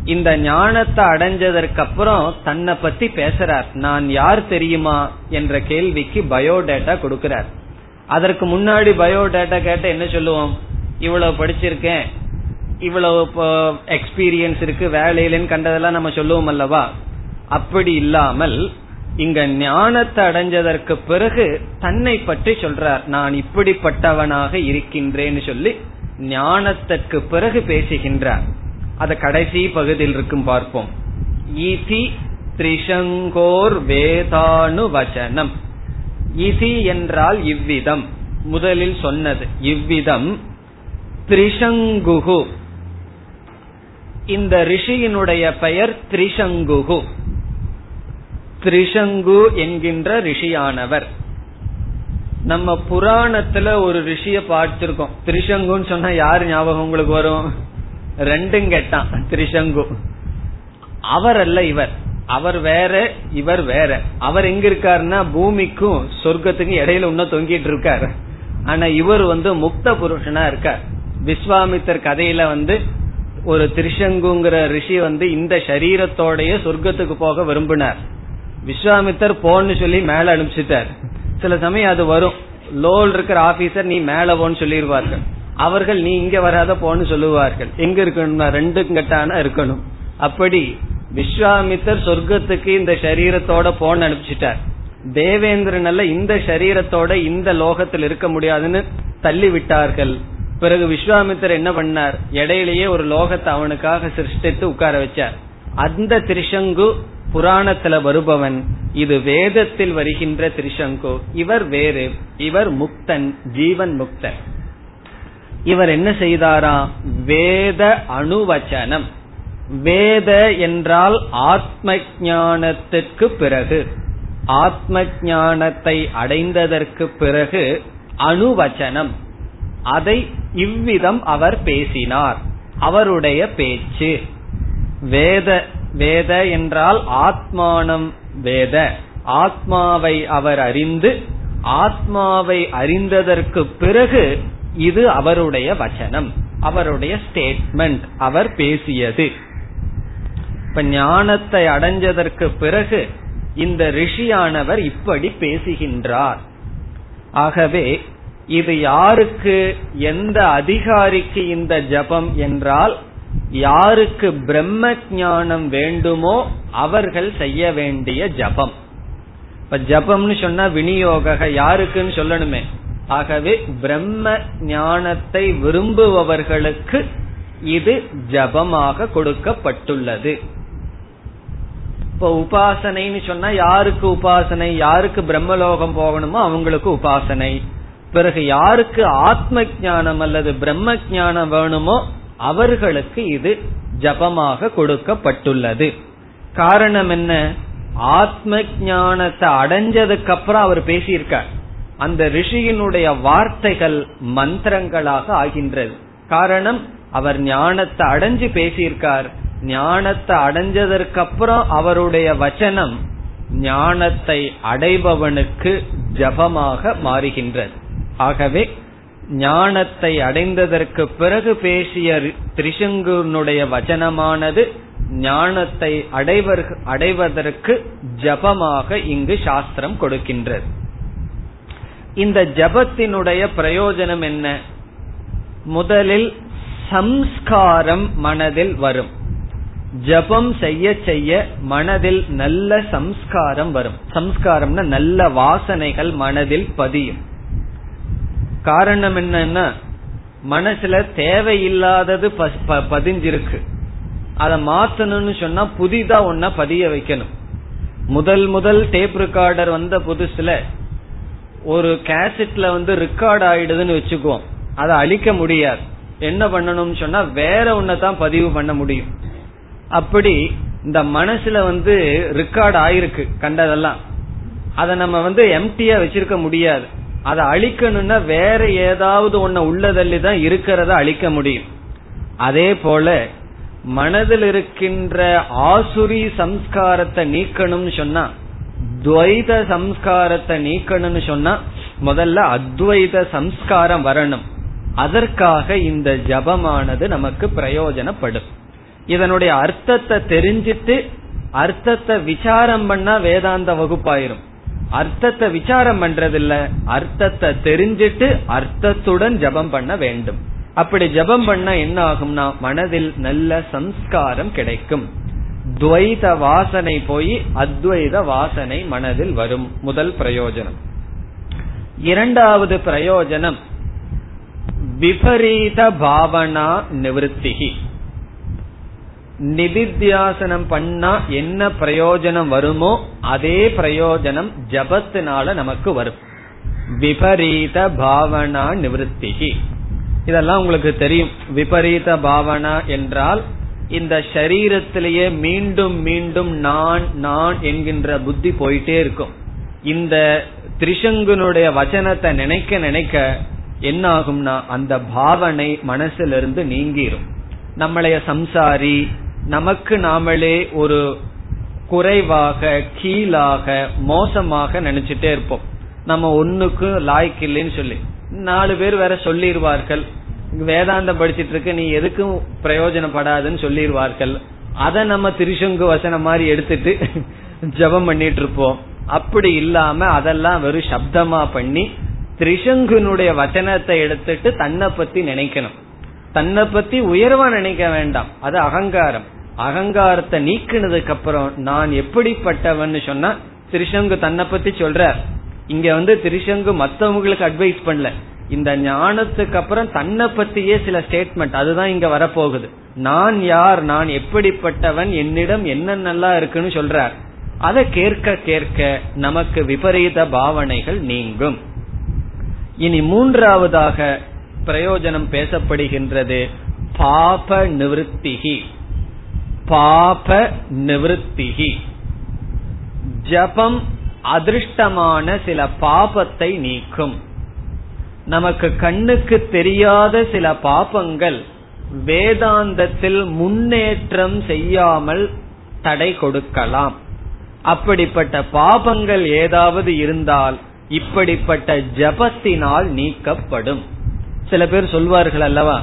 இந்த ஞானத்தை அடைஞ்சதற்கு அப்புறம் தன்னை பத்தி பேசுறார். நான் யார் தெரியுமா என்ற கேள்விக்கு பயோடேட்டா கொடுக்கிறார். அதற்கு முன்னாடி பயோடேட்டா கேட்ட என்ன சொல்லுவோம்? இவ்வளவு படிச்சிருக்கேன் இவ்வளவு எக்ஸ்பீரியன்ஸ் இருக்கு வேலையிலன்னு கண்டதெல்லாம் நம்ம சொல்லுவோம் அல்லவா? அப்படி இல்லாமல் இங்க ஞானத்தை அடைஞ்சதற்கு பிறகு தன்னை பற்றி சொல்றார். நான் இப்படிப்பட்டவனாக இருக்கின்றேன்னு சொல்லி ஞானத்திற்கு பிறகு பேசுகின்றார். அத கடைசி பகுதியில் இருக்கும் பார்ப்போம். இதி திரிசங்கோர் வேதானு வச்சனம் இதி என்றால் இவ்விதம். முதலில் சொன்னது இவ்விதம் திரிசங்குகு இந்த ரிஷியினுடைய பெயர் திரிசங்குகு திரிசங்கு என்கின்ற ரிஷியானவர். நம்ம புராணத்துல ஒரு ரிஷிய பார்த்திருக்கோம். திரிசங்குன்னு சொன்னா யாரு ஞாபகம் உங்களுக்கு வரும்? ரெண்டும் கேட்டான் திரிசங்கு அவர் அல்ல இவர். அவர் வேற இவர் வேற. அவர் எங்க இருக்காருன்னா பூமிக்கும் சொர்க்கத்துக்கும் இடையில இன்னும் தொங்கிட்டு இருக்காரு. ஆனா இவர் வந்து முக்த புருஷனா இருக்கார். விஸ்வாமித்தர் கதையில வந்து ஒரு திருஷங்குங்கிற ரிஷி வந்து இந்த சரீரத்தோடைய சொர்க்கத்துக்கு போக விரும்பினார். விஸ்வாமித்தர் போன்னு சொல்லி மேல அனுப்பிச்சிட்டார். சில சமயம் அது வரும். லோல் இருக்கிற ஆபீசர் நீ மேல போன்னு சொல்லிடுவார்கள் அவர்கள் நீ இங்க வராத போன்னு சொல்லுவார்கள். எங்க இருக்கணும்னா ரெண்டு கட்டான இருக்கணும். அப்படி விஸ்வாமித்தர் சொர்க்கத்துக்கு இந்த சரீரத்தோட போன் அனுப்பிச்சிட்டார். தேவேந்திரன் அல்ல இந்த சரீரத்தோட இந்த லோகத்தில் இருக்க முடியாதுன்னு தள்ளி விட்டார்கள். பிறகு விஸ்வாமித்தர் என்ன பண்ணார்? இடையிலேயே ஒரு லோகத்தை அவனுக்காக சிருஷ்டித்து உட்கார வச்சார். அந்த திரிசங்கு புராணத்துல வருபவன். இது வேதத்தில் வருகின்ற திரிசங்கு இவர் வேறு. இவர் முக்தன் ஜீவன் முக்தன். இவர் என்ன செய்தாரா வேத அணுவச்சனம். வேத என்றால் ஆத்ம ஞானத்திற்கு பிறகு. ஆத்ம ஞானத்தை அடைந்ததற்கு பிறகு அணுவச்சனம். அதை இவ்விதம் அவர் பேசினார். அவருடைய பேச்சு. வேத வேத என்றால் ஆத்மானம் வேத. ஆத்மாவை அவர் அறிந்து ஆத்மாவை அறிந்ததற்கு பிறகு இது அவருடைய வச்சனம். அவருடைய ஸ்டேட்மெண்ட் அவர் பேசியது. இப்ப ஞானத்தை அடைஞ்சதற்கு பிறகு இந்த ரிஷியானவர் இப்படி பேசுகின்றார். ஆகவே இது யாருக்கு எந்த அதிகாரிக்கு இந்த ஜபம் என்றால் யாருக்கு பிரம்ம ஞானம் வேண்டுமோ அவர்கள் செய்ய வேண்டிய ஜபம். இப்ப ஜபம்னு சொன்னா விநியோக யாருக்குன்னு சொல்லணுமே. ஆகவே பிரம்ம ஞானத்தை விரும்புபவர்களுக்கு இது ஜபமாக கொடுக்கப்பட்டுள்ளது. இப்ப உபாசனைன்னு சொன்னா யாருக்கு உபாசனை? யாருக்கு பிரம்மலோகம் போகணுமோ அவங்களுக்கு உபாசனை. பிறகு யாருக்கு ஆத்ம ஞானம் அல்லது பிரம்ம ஞானம் வேணுமோ அவர்களுக்கு இது ஜபமாக கொடுக்கப்பட்டுள்ளது. காரணம் என்ன? ஆத்ம ஞானத்தை அடைஞ்சதுக்கு அப்புறம் அவர் பேசியிருக்கார். அந்த ரிஷியினுடைய வார்த்தைகள் மந்திரங்களாக ஆகின்றது. காரணம் அவர் ஞானத்தை அடைஞ்சு பேசியிருக்கார். ஞானத்தை அடைஞ்சதற்கு அப்புறம் அவருடைய வச்சனம் ஞானத்தை அடைபவனுக்கு ஜபமாக மாறுகின்றது. ஆகவே ஞானத்தை அடைந்ததற்கு பிறகு பேசிய திரிசங்குனுடைய வச்சனமானது ஞானத்தை அடைவர் அடைவதற்கு ஜபமாக இங்கு சாஸ்திரம் கொடுக்கின்றது. இந்த ஜபத்தினுடைய பிரயோஜனம் என்ன? முதலில் சம்ஸ்காரம் மனதில் வரும். ஜபம் செய்ய செய்ய மனதில் நல்ல சம்ஸ்காரம் வரும். சம்ஸ்காரம்னா நல்ல வாசனைகள் மனதில் பதியும். காரணம் என்னன்னா மனசுல தேவையில்லாதது பதிஞ்சிருக்கு. அதை மாத்தணும்னு சொன்னா புதிதா ஒன்ன பதிய வைக்கணும். முதல் முதல் டேப் ரெக்கார்டர் வந்த புதுசுல ஒரு கேசட்ல வந்து ரெக்கார்ட் ஆயிடுதுன்னு வச்சுக்குவோம். அதை அழிக்க முடியாது. என்ன பண்ணணும்னு சொன்னா வேற ஒன்னதான் பதிவு பண்ண முடியும். அப்படி இந்த மனசுல வந்து ரெக்கார்ட் ஆயிருக்கு கண்டதெல்லாம். அதை நம்ம வந்து எம்டியா வச்சிருக்க முடியாது. அதை அழிக்கணும்னா வேற ஏதாவது ஒன்ன உள்ளதள்ளி தான் இருக்கிறத அழிக்க முடியும். அதே போல மனதில் இருக்கின்ற ஆசுரி சம்ஸ்காரத்தை நீக்கணும்னு சொன்னா துவைத சம்ஸ்காரத்தை நீக்கணும்னு சொன்னா முதல்ல அத்வைத சம்ஸ்காரம் வரணும். அதற்காக இந்த ஜபமானது நமக்கு பிரயோஜனப்படும். இதனுடைய அர்த்தத்தை தெரிஞ்சிட்டு அர்த்தத்தை விசாரம் பண்ணா வேதாந்த வகுப்பாயிரும். அர்த்தத்தை விசாரம் பண்றதில்ல அர்த்தத்தை தெரிஞ்சிட்டு அர்த்தத்துடன் ஜபம் பண்ண வேண்டும். அப்படி ஜபம் பண்ண என்ன ஆகும்னா மனதில் நல்ல சம்ஸ்காரம் கிடைக்கும். துவைத வாசனை போய் அத்வைத வாசனை மனதில் வரும். முதல் பிரயோஜனம். இரண்டாவது பிரயோஜனம் விபரீத பாவனா நிவத்திகி நிதித்தியாசனம் பண்ணா என்ன பிரயோஜனம் வருமோ அதே பிரயோஜனம் ஜபத்தினால நமக்கு வரும். விபரீத பாவனா நிவத்திகி. இதெல்லாம் உங்களுக்கு தெரியும். விபரீத பாவனா என்றால் இந்த சரீரத்திலேயே மீண்டும் மீண்டும் நான் நான் என்கின்ற புத்தி போயிட்டே இருக்கும். இந்த திரிசங்கனுடைய வச்சனத்தை நினைக்க நினைக்க என்ன ஆகும்னா அந்த பாவனை மனசிலிருந்து நீங்கிரும். நம்மளைய சம்சாரி நமக்கு நாமளே ஒரு குறைவாக கீழாக மோசமாக நினைச்சிட்டே இருப்போம். நம்ம ஒண்ணுக்கு லாய்க்கு இல்லைன்னு சொல்லி. நாலு பேர் வேற சொல்லிடுவார்கள் வேதாந்தம் படிச்சிட்டு இருக்க நீ எதுக்கும் பிரயோஜனப்படாதுன்னு சொல்லிடுவார்கள் அதை நம்ம திருசங்கு வசனம் மாதிரி எடுத்துட்டு ஜபம் பண்ணிட்டு இருப்போம் அப்படி இல்லாம அதெல்லாம் வெறும் சப்தமா பண்ணி திரிசங்குனுடைய வச்சனத்தை எடுத்துட்டு தன்னை பத்தி நினைக்கணும். தன்னை பத்தி உயர்வா நினைக்க வேண்டாம். அது அகங்காரம். அகங்காரத்தை நீக்கினதுக்கு அப்புறம் நான் எப்படிப்பட்டவன் சொன்னா திரிசங்கு தன்னை பத்தி சொல்ற இங்க வந்து திரிசங்கு மத்தவங்களுக்கு அட்வைஸ் பண்ணல. இந்த ஞானத்துக்கு அப்புறம் தன்னை பத்தியே சில ஸ்டேட்மெண்ட் அதுதான் இங்க வரப்போகுது. நான் யார்? நான் எப்படிப்பட்டவன்? என்னிடம் என்னென்னலாம் இருக்குன்னு சொல்றார். அதை கேட்க கேட்க நமக்கு விபரீத பாவனைகள் நீங்கும். இனி மூன்றாவதாக பிரயோஜனம் பேசப்படுகின்றது. பாப நிவத்திகி பாப நிவத்திகி ஜபம் அதிர்ஷ்டமான சில பாபத்தை நீக்கும். நமக்கு கண்ணுக்கு தெரியாத சில பாபங்கள் வேதாந்தத்தில் முன்னேற்றம் செய்யாமல் தடை கொடுக்கலாம். அப்படிப்பட்ட பாபங்கள் ஏதாவது இருந்தால் இப்படிப்பட்ட ஜபத்தினால் நீக்கப்படும். சில பேர் சொல்வார்கள் அல்லவா?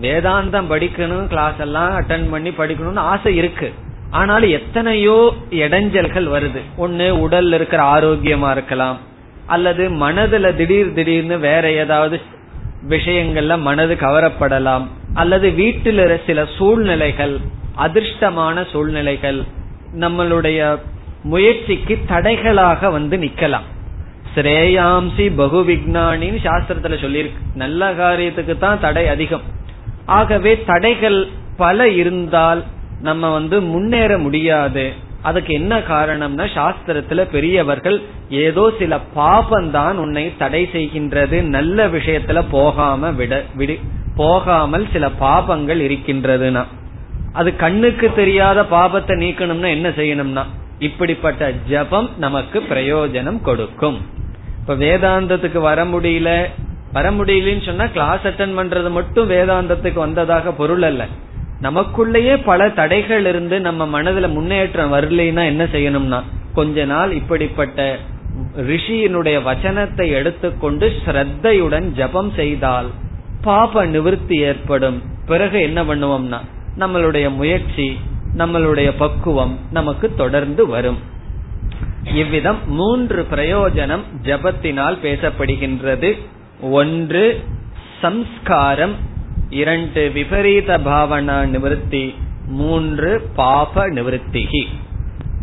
வேதாந்தம் படிக்கணும் கிளாஸ் எல்லாம் அட்டன் பண்ணி படிக்கணும்னு ஆசை இருக்கு. ஆனாலும் எத்தனையோ இடைஞ்சல்கள் வருது. ஒன்னு உடல்ல இருக்கிற ஆரோக்கியமா இருக்கலாம். அல்லது மனதுல திடீர் திடீர்னு வேற ஏதாவது விஷயங்கள்ல மனது கவரப்படலாம். அல்லது வீட்டில் சில சூழ்நிலைகள் அதிர்ஷ்டமான சூழ்நிலைகள் நம்மளுடைய முயற்சிக்கு தடைகளாக வந்து நிக்கலாம். ஸ்ரேயாம்சி பகு விக்னானின்னு சாஸ்திரத்துல சொல்லியிருக்கு. நல்ல காரியத்துக்கு தான் தடை அதிகம். ஆகவே தடைகள் பல இருந்தால் நம்ம வந்து முன்னேற முடியாது. அதுக்கு என்ன காரணம்னா சாஸ்திரத்துல பெரியவர்கள் ஏதோ சில பாபந்தான் உன்னை தடை செய்கின்றது நல்ல விஷயத்துல போகாம விட விடு போகாமல் சில பாபங்கள் இருக்கின்றதுன்னா. அது கண்ணுக்கு தெரியாத பாபத்தை நீக்கணும்னா என்ன செய்யணும்னா? இப்படிப்பட்ட ஜபம் நமக்கு பிரயோஜனம் கொடுக்கும். இப்ப வேதாந்தத்துக்கு வர முடியல. வர முடியலன்னு சொன்னா கிளாஸ் அட்டன் பண்றது மட்டும் வேதாந்தத்துக்கு வந்ததாக பொருள் அல்ல. நமக்குள்ளேயே பல தடைகள் இருந்து நம்ம மனதுல முன்னேற்றம் வரலைன்னா என்ன செய்யணும்னா கொஞ்ச நாள் இப்படிப்பட்ட ரிஷியினுடைய வச்சனத்தை எடுத்துக்கொண்டு ஸ்ரத்தையுடன் ஜபம் செய்தால் பாப நிவர்த்தி ஏற்படும். பிறகு என்ன பண்ணுவோம்னா நம்மளுடைய முயற்சி நம்மளுடைய பக்குவம் நமக்கு தொடர்ந்து வரும். இவ்விதம் மூன்று பிரயோஜனம் ஜபத்தினால் பேசப்படுகின்றது. ஒன்று சம்ஸ்காரம். இரண்டு விபரீத பாவனா நிவர்த்தி. மூன்று பாப நிவர்த்திகி.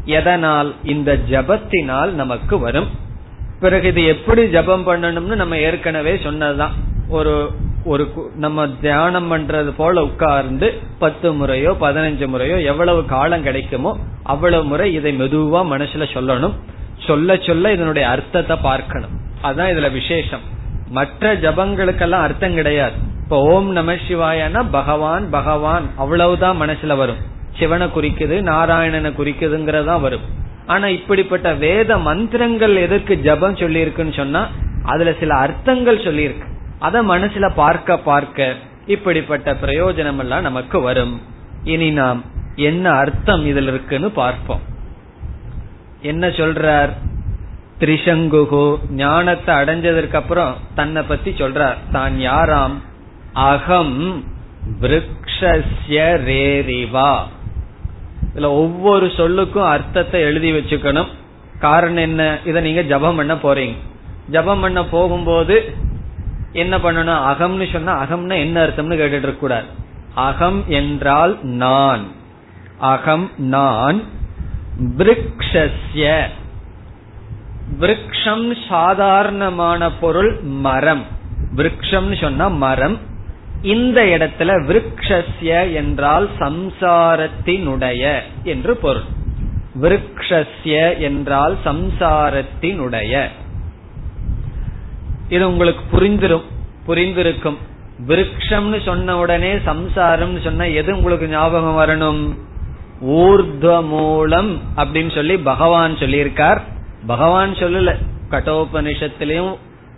எதனால் இந்த ஜபத்தினால் நமக்கு வரும்? பிறகு இது எப்படி ஜபம் பண்ணணும்னு நம்ம ஏற்கனவே சொன்னதுதான். ஒரு ஒரு நம்ம தியானம் பண்றது போல உட்கார்ந்து பத்து முறையோ பதினஞ்சு முறையோ எவ்வளவு காலம் கிடைக்குமோ அவ்வளவு முறை இதை மெதுவா மனசுல சொல்லணும். சொல்ல சொல்ல இதனுடைய அர்த்தத்தை பார்க்கணும். அதுதான் இதுல விசேஷம். மற்ற ஜபங்களுக்கெல்லாம் அர்த்தம் கிடையாது. இப்ப ஓம் நம சிவாயனா பகவான் பகவான் அவ்வளவுதான் மனசுல வரும். சிவனை குறிக்குது நாராயணனை குறிக்குதுங்கிறதா வரும். ஆனா இப்படிப்பட்ட வேத மந்திரங்கள் எதற்கு ஜபம் சொல்லியிருக்குன்னு சொன்னா அதுல சில அர்த்தங்கள் சொல்லியிருக்கு. அதை மனசுல பார்க்க பார்க்க இப்படிப்பட்ட பிரயோஜனம் எல்லாம் நமக்கு வரும். இனி நாம் என்ன அர்த்தம் இதில் இருக்குன்னு பார்ப்போம். என்ன சொல்றார்? திரிசங்குகு ஞானத்தை அடைஞ்சதற்கு அப்புறம் தன்னை பத்தி சொல்றார். தான் யாராம்? அகம் ரேரிவா. இதுல ஒவ்வொரு சொல்லுக்கும் அர்த்தத்தை எழுதி வச்சுக்கணும். காரணம் என்ன? இத நீங்க ஜபம் பண்ண போறீங்க. ஜபம் பண்ண போகும்போது என்ன பண்ணணும்? அகம்னு சொன்னா அகம்னா என்ன அர்த்தம்னு கேட்டுட்டு இருக்க கூடாது. அகம் என்றால் நான். அகம் நான் பிரிக்ஷஸ்ய விரக்ஷம் சாதாரணமான பொருள் மரம். விரக்ஷம்னு சொன்னா மரம். இந்த இடத்துல விரக்ஷஸ்ய என்றால் சம்சாரத்தினுடைய என்று பொருள். விரக்ஷஸ்ய என்றால் சம்சாரத்தினுடைய. இது உங்களுக்கு புரிந்திரும் புரிந்திருக்கும். விருக்ஷம்னு சொன்ன உடனே சம்சாரம்னு சொன்ன எது உங்களுக்கு ஞாபகம் வரணும்? ஊர்த மூலம் அப்படின்னு சொல்லி பகவான் சொல்லியிருக்கார். பகவான் சொல்லல கட்டோபனிஷத்திலையும்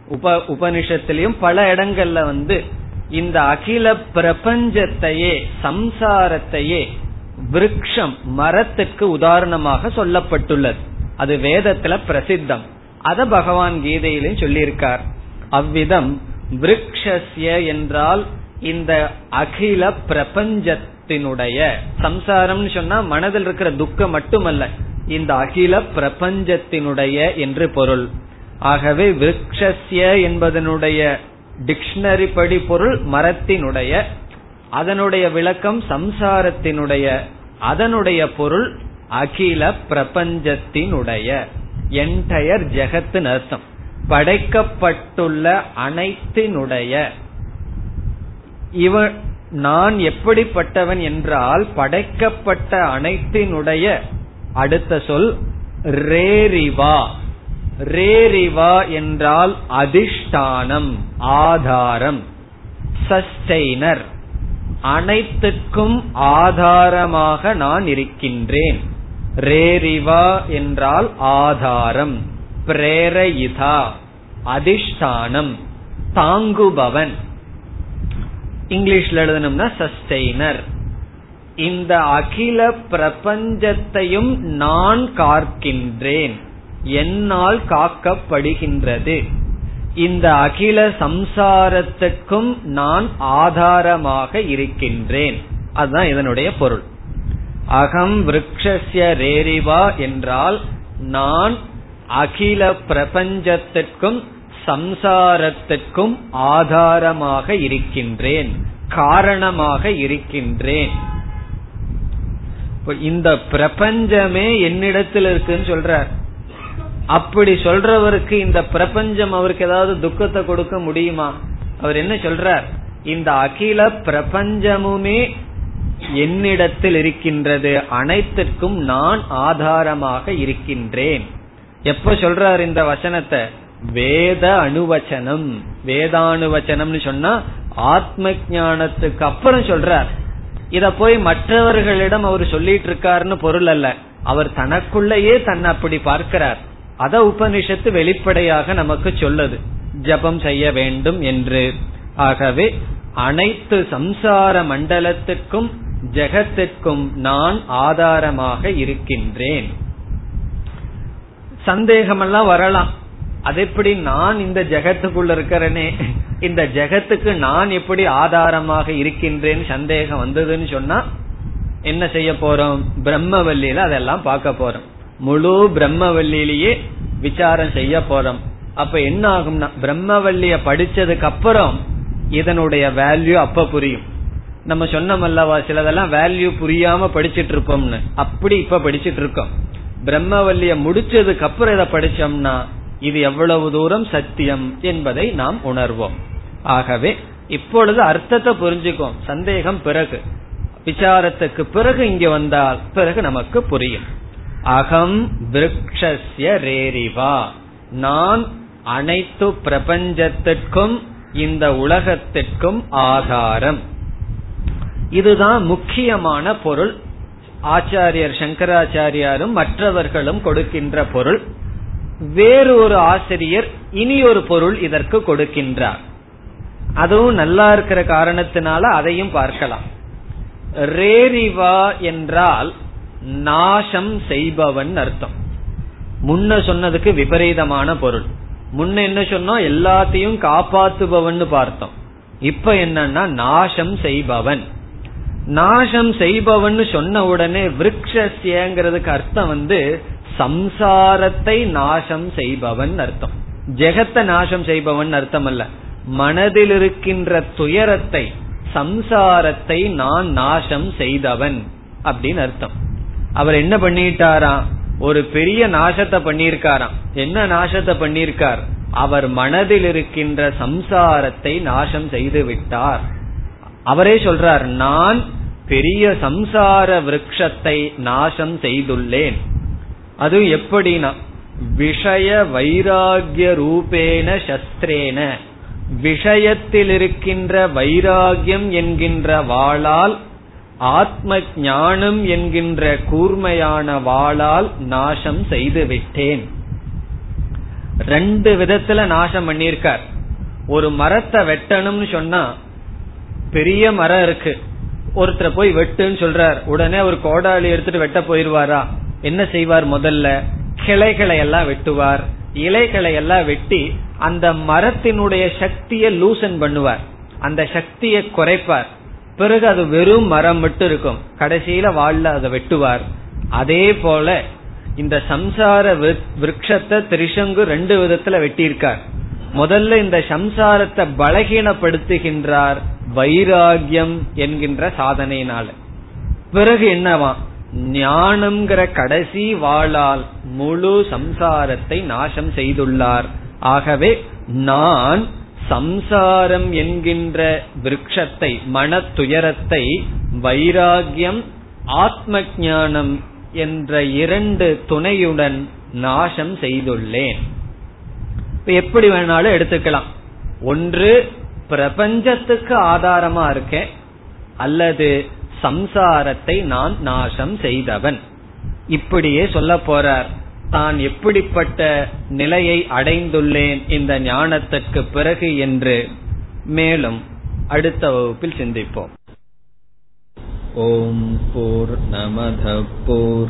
உப உபனிஷத்திலையும் பல இடங்கள்ல வந்து இந்த அகில பிரபஞ்சத்தையே சம்சாரத்தையே விருக்ஷம் மரத்துக்கு உதாரணமாக சொல்லப்பட்டுள்ளது. அது வேதத்துல பிரசித்தம். அத பகவான் கீதையிலும் சொல்லியிருக்கார். அவ்விதம் விரக்ஷஸ்ய என்றால் இந்த அகில பிரபஞ்சத்தினுடைய சம்சாரம் சொன்னா மனதில் இருக்கிற துக்கம் மட்டுமல்ல இந்த அகில பிரபஞ்சத்தினுடைய என்று பொருள். ஆகவே விரக்ஷஸ்ய என்பதனுடைய டிக்ஷனரி படி பொருள் மரத்தினுடைய அதனுடைய விளக்கம் சம்சாரத்தினுடைய அதனுடைய பொருள் அகில பிரபஞ்சத்தினுடைய என்டையர் ஜெகத்தின் அர்த்தம். படைக்கப்பட்டுள்ள அனைத்தினுடைய. இவன் நான் எப்படிப்பட்டவன் என்றால் படைக்கப்பட்ட அனைத்தினுடைய. அடுத்த சொல் ரேரிவா. ரேரிவா என்றால் அதிஷ்டானம் ஆதாரம் சஸ்டெய்னர். அனைத்துக்கும் ஆதாரமாக நான் இருக்கின்றேன். ரேரிவா என்றால் ஆதாரம். பிரேரயிதா அதிஷ்டானம் தாங்குபவன். இங்கிலீஷ்ல எழுதணும்னா சஸ்டெய்னர் இந்த அகில பிரபஞ்சத்தையும் நான் காக்கின்றேன். என்னால் காக்கப்படுகின்றது. இந்த அகில சம்சாரத்துக்கும் நான் ஆதாரமாக இருக்கின்றேன். அதுதான் இதனுடைய பொருள். அகம் விரக்ஷஸ்ய ரேரிவா என்றால் நான் அகில பிரபஞ்சத்திற்கும் சம்சாரத்திற்கும் ஆதாரமாக இருக்கின்றேன் காரணமாக இருக்கின்றேன். இந்த பிரபஞ்சமே என்னிடத்தில் இருக்குன்னு சொல்றார். அப்படி சொல்றவருக்கு இந்த பிரபஞ்சம் அவருக்கு ஏதாவது துக்கத்தை கொடுக்க முடியுமா? அவர் என்ன சொல்றார்? இந்த அகில பிரபஞ்சமுமே என்னிடத்தில் இருக்கின்றது அனைத்திற்கும் நான் ஆதாரமாக இருக்கின்றேன். எப்ப சொல்றாரு இந்த வசனத்தை? வேத அணுவச்சனம். வேதானுவச்சனம்னு சொன்னா ஆத்ம ஞானத்துக்கு அப்புறம் சொல்றார். இத போய் மற்றவர்களிடம் அவர் சொல்லிட்டு இருக்காருன்னு பொருள் அல்ல. அவர் தனக்குள்ளேயே தன்னை அப்படி பார்க்கிறார். அத உபனிஷத்து வெளிப்படையாக நமக்கு சொல்லுது. ஜபம் செய்ய வேண்டும் என்று. ஆகவே அனைத்து சம்சார மண்டலத்துக்கும் ஜெகத்திற்கும் நான் ஆதாரமாக இருக்கின்றேன். சந்தேகமெல்லாம் வரலாம். அது எப்படி நான் இந்த ஜெகத்துக்குள்ள இருக்கிறேனே? இந்த ஜெகத்துக்கு நான் எப்படி ஆதாரமாக இருக்கின்றேன்? சந்தேகம் வந்ததுன்னு சொன்னா என்ன செய்ய போறோம்? பிரம்மவல்லியில அதெல்லாம் பார்க்க போறோம். முழு பிரம்மவல்லியிலேயே விசாரம் செய்ய போறோம். அப்ப என்ன ஆகும்னா பிரம்மவல்லிய படிச்சதுக்கு அப்புறம் இதனுடைய வேல்யூ அப்ப புரியும். நம்ம சொன்னமல்லவா சிலதெல்லாம் வேல்யூ புரியாம படிச்சிட்டு இருப்போம்னு. அப்படி இப்ப படிச்சிட்டு இருக்கோம். பிரம்மவல்லிய முடிச்சதுக்கு அப்புறம் இதை படிச்சோம்னா இது எவ்வளவு தூரம் சத்தியம் என்பதை நாம் உணர்வோம். ஆகவே இப்பொழுது அர்த்தத்தை புரிஞ்சுக்கும். சந்தேகம் பிறகு. விசாரத்துக்கு பிறகு இங்க வந்தால் பிறகு நமக்கு புரியும். அகம் விரக்ஷஸ்ய ரேரிவா. நான் அனைத்து பிரபஞ்சத்திற்கும் இந்த உலகத்திற்கும் ஆதாரம். இதுதான் முக்கியமான பொருள். ஆச்சாரியர் சங்கராச்சாரியாரும் மற்றவர்களும் கொடுக்கின்ற பொருள் வேறு ஒரு ஆசிரியர் இனி ஒரு பொருள் இதற்கு கொடுக்கின்றார். அதுவும் நல்லா இருக்கிற காரணத்தினால அதையும் பார்க்கலாம். ரேரிவா என்றால் நாசம் செய்பவன் அர்த்தம். முன்ன சொன்னதுக்கு விபரீதமான பொருள். முன்ன என்ன சொன்னோம்? எல்லாத்தையும் காப்பாத்துபவன் பார்த்தோம். இப்ப என்னன்னா நாசம் செய்பவன். நாசம் செய்பவன் சொன்ன உடனே விரக்ஷங்கிறதுக்கு அர்த்தம் வந்து சம்சாரத்தை நாசம் செய்பவன் அர்த்தம். ஜெகத்தை நாசம் செய்பவன் அர்த்தம் அல்ல. மனதில் இருக்கின்ற துயரத்தை சம்சாரத்தை நான் நாசம் செய்தவன் அப்படின்னு அர்த்தம். அவர் என்ன பண்ணிட்டாராம்? ஒரு பெரிய நாசத்தை பண்ணியிருக்காராம். என்ன நாசத்தை பண்ணியிருக்கார்? அவர் மனதில் இருக்கின்ற சம்சாரத்தை நாசம் செய்து விட்டார். அவரே சொல்றார் நான் பெரிய சம்சார விரக்ஷத்தை நாசம் செய்துள்ளேன். அது எப்படின்னா விஷய வைராகிய ரூபேன சஸ்திரேன. விஷயத்தில் இருக்கின்ற வைராகியம் என்கின்ற வாளால் ஆத்ம ஞானம் என்கின்ற கூர்மையான வாளால் நாசம் செய்து விட்டேன் ரெண்டு விதத்துல நாசம் பண்ணியிருக்கார். ஒரு மரத்தை வெட்டணும்னு சொன்னா பெரிய மரம் இருக்கு. ஒருத்தர் போய் வெட்டுன்னு சொல்றார். உடனே ஒரு கோடாலி எடுத்துட்டு வெட்ட போயிருவாரா? என்ன செய்வார் முதல்ல? கிளைகளை எல்லாம் வெட்டுவார். இலைகளை எல்லாம் வெட்டி அந்த மரத்தினுடைய சக்தியை லூசன் பண்ணுவார். அந்த சக்தியை குறைப்பார். பிறகு அது வெறும் மரம் மட்டும் இருக்கும். கடைசியில வாழ்ல அதை வெட்டுவார். அதே போல இந்த சம்சார விரக்ஷத்தை திரிசங்கு ரெண்டு விதத்துல வெட்டியிருக்கார். முதல்ல இந்த சம்சாரத்தை பலகீனப்படுத்துகின்றார் வைராகியம் என்கின்ற சாதனையினால. பிறகு என்னவா? ஞானம்ங்கிற கடைசி வாழால் முழு சம்சாரத்தை நாசம் செய்துள்ளார். ஆகவே நான் சம்சாரம் என்கின்ற விரக்ஷத்தை மன துயரத்தை வைராகியம் ஆத்ம ஞானம் என்ற இரண்டு துணையுடன் நாசம் செய்துள்ளேன். எப்படி வேணாலும் எடுத்துக்கலாம். ஒன்று பிரபஞ்சத்துக்கு ஆதாரமா இருக்கேன் அல்லது சம்சாரத்தை நான் நாசம் செய்தவன். இப்படியே சொல்ல போறார். தான் எப்படிப்பட்ட நிலையை அடைந்துள்ளேன் இந்த ஞானத்திற்கு பிறகு என்று மேலும் அடுத்த வகுப்பில் சிந்திப்போம். ஓம் போர் நமத போர்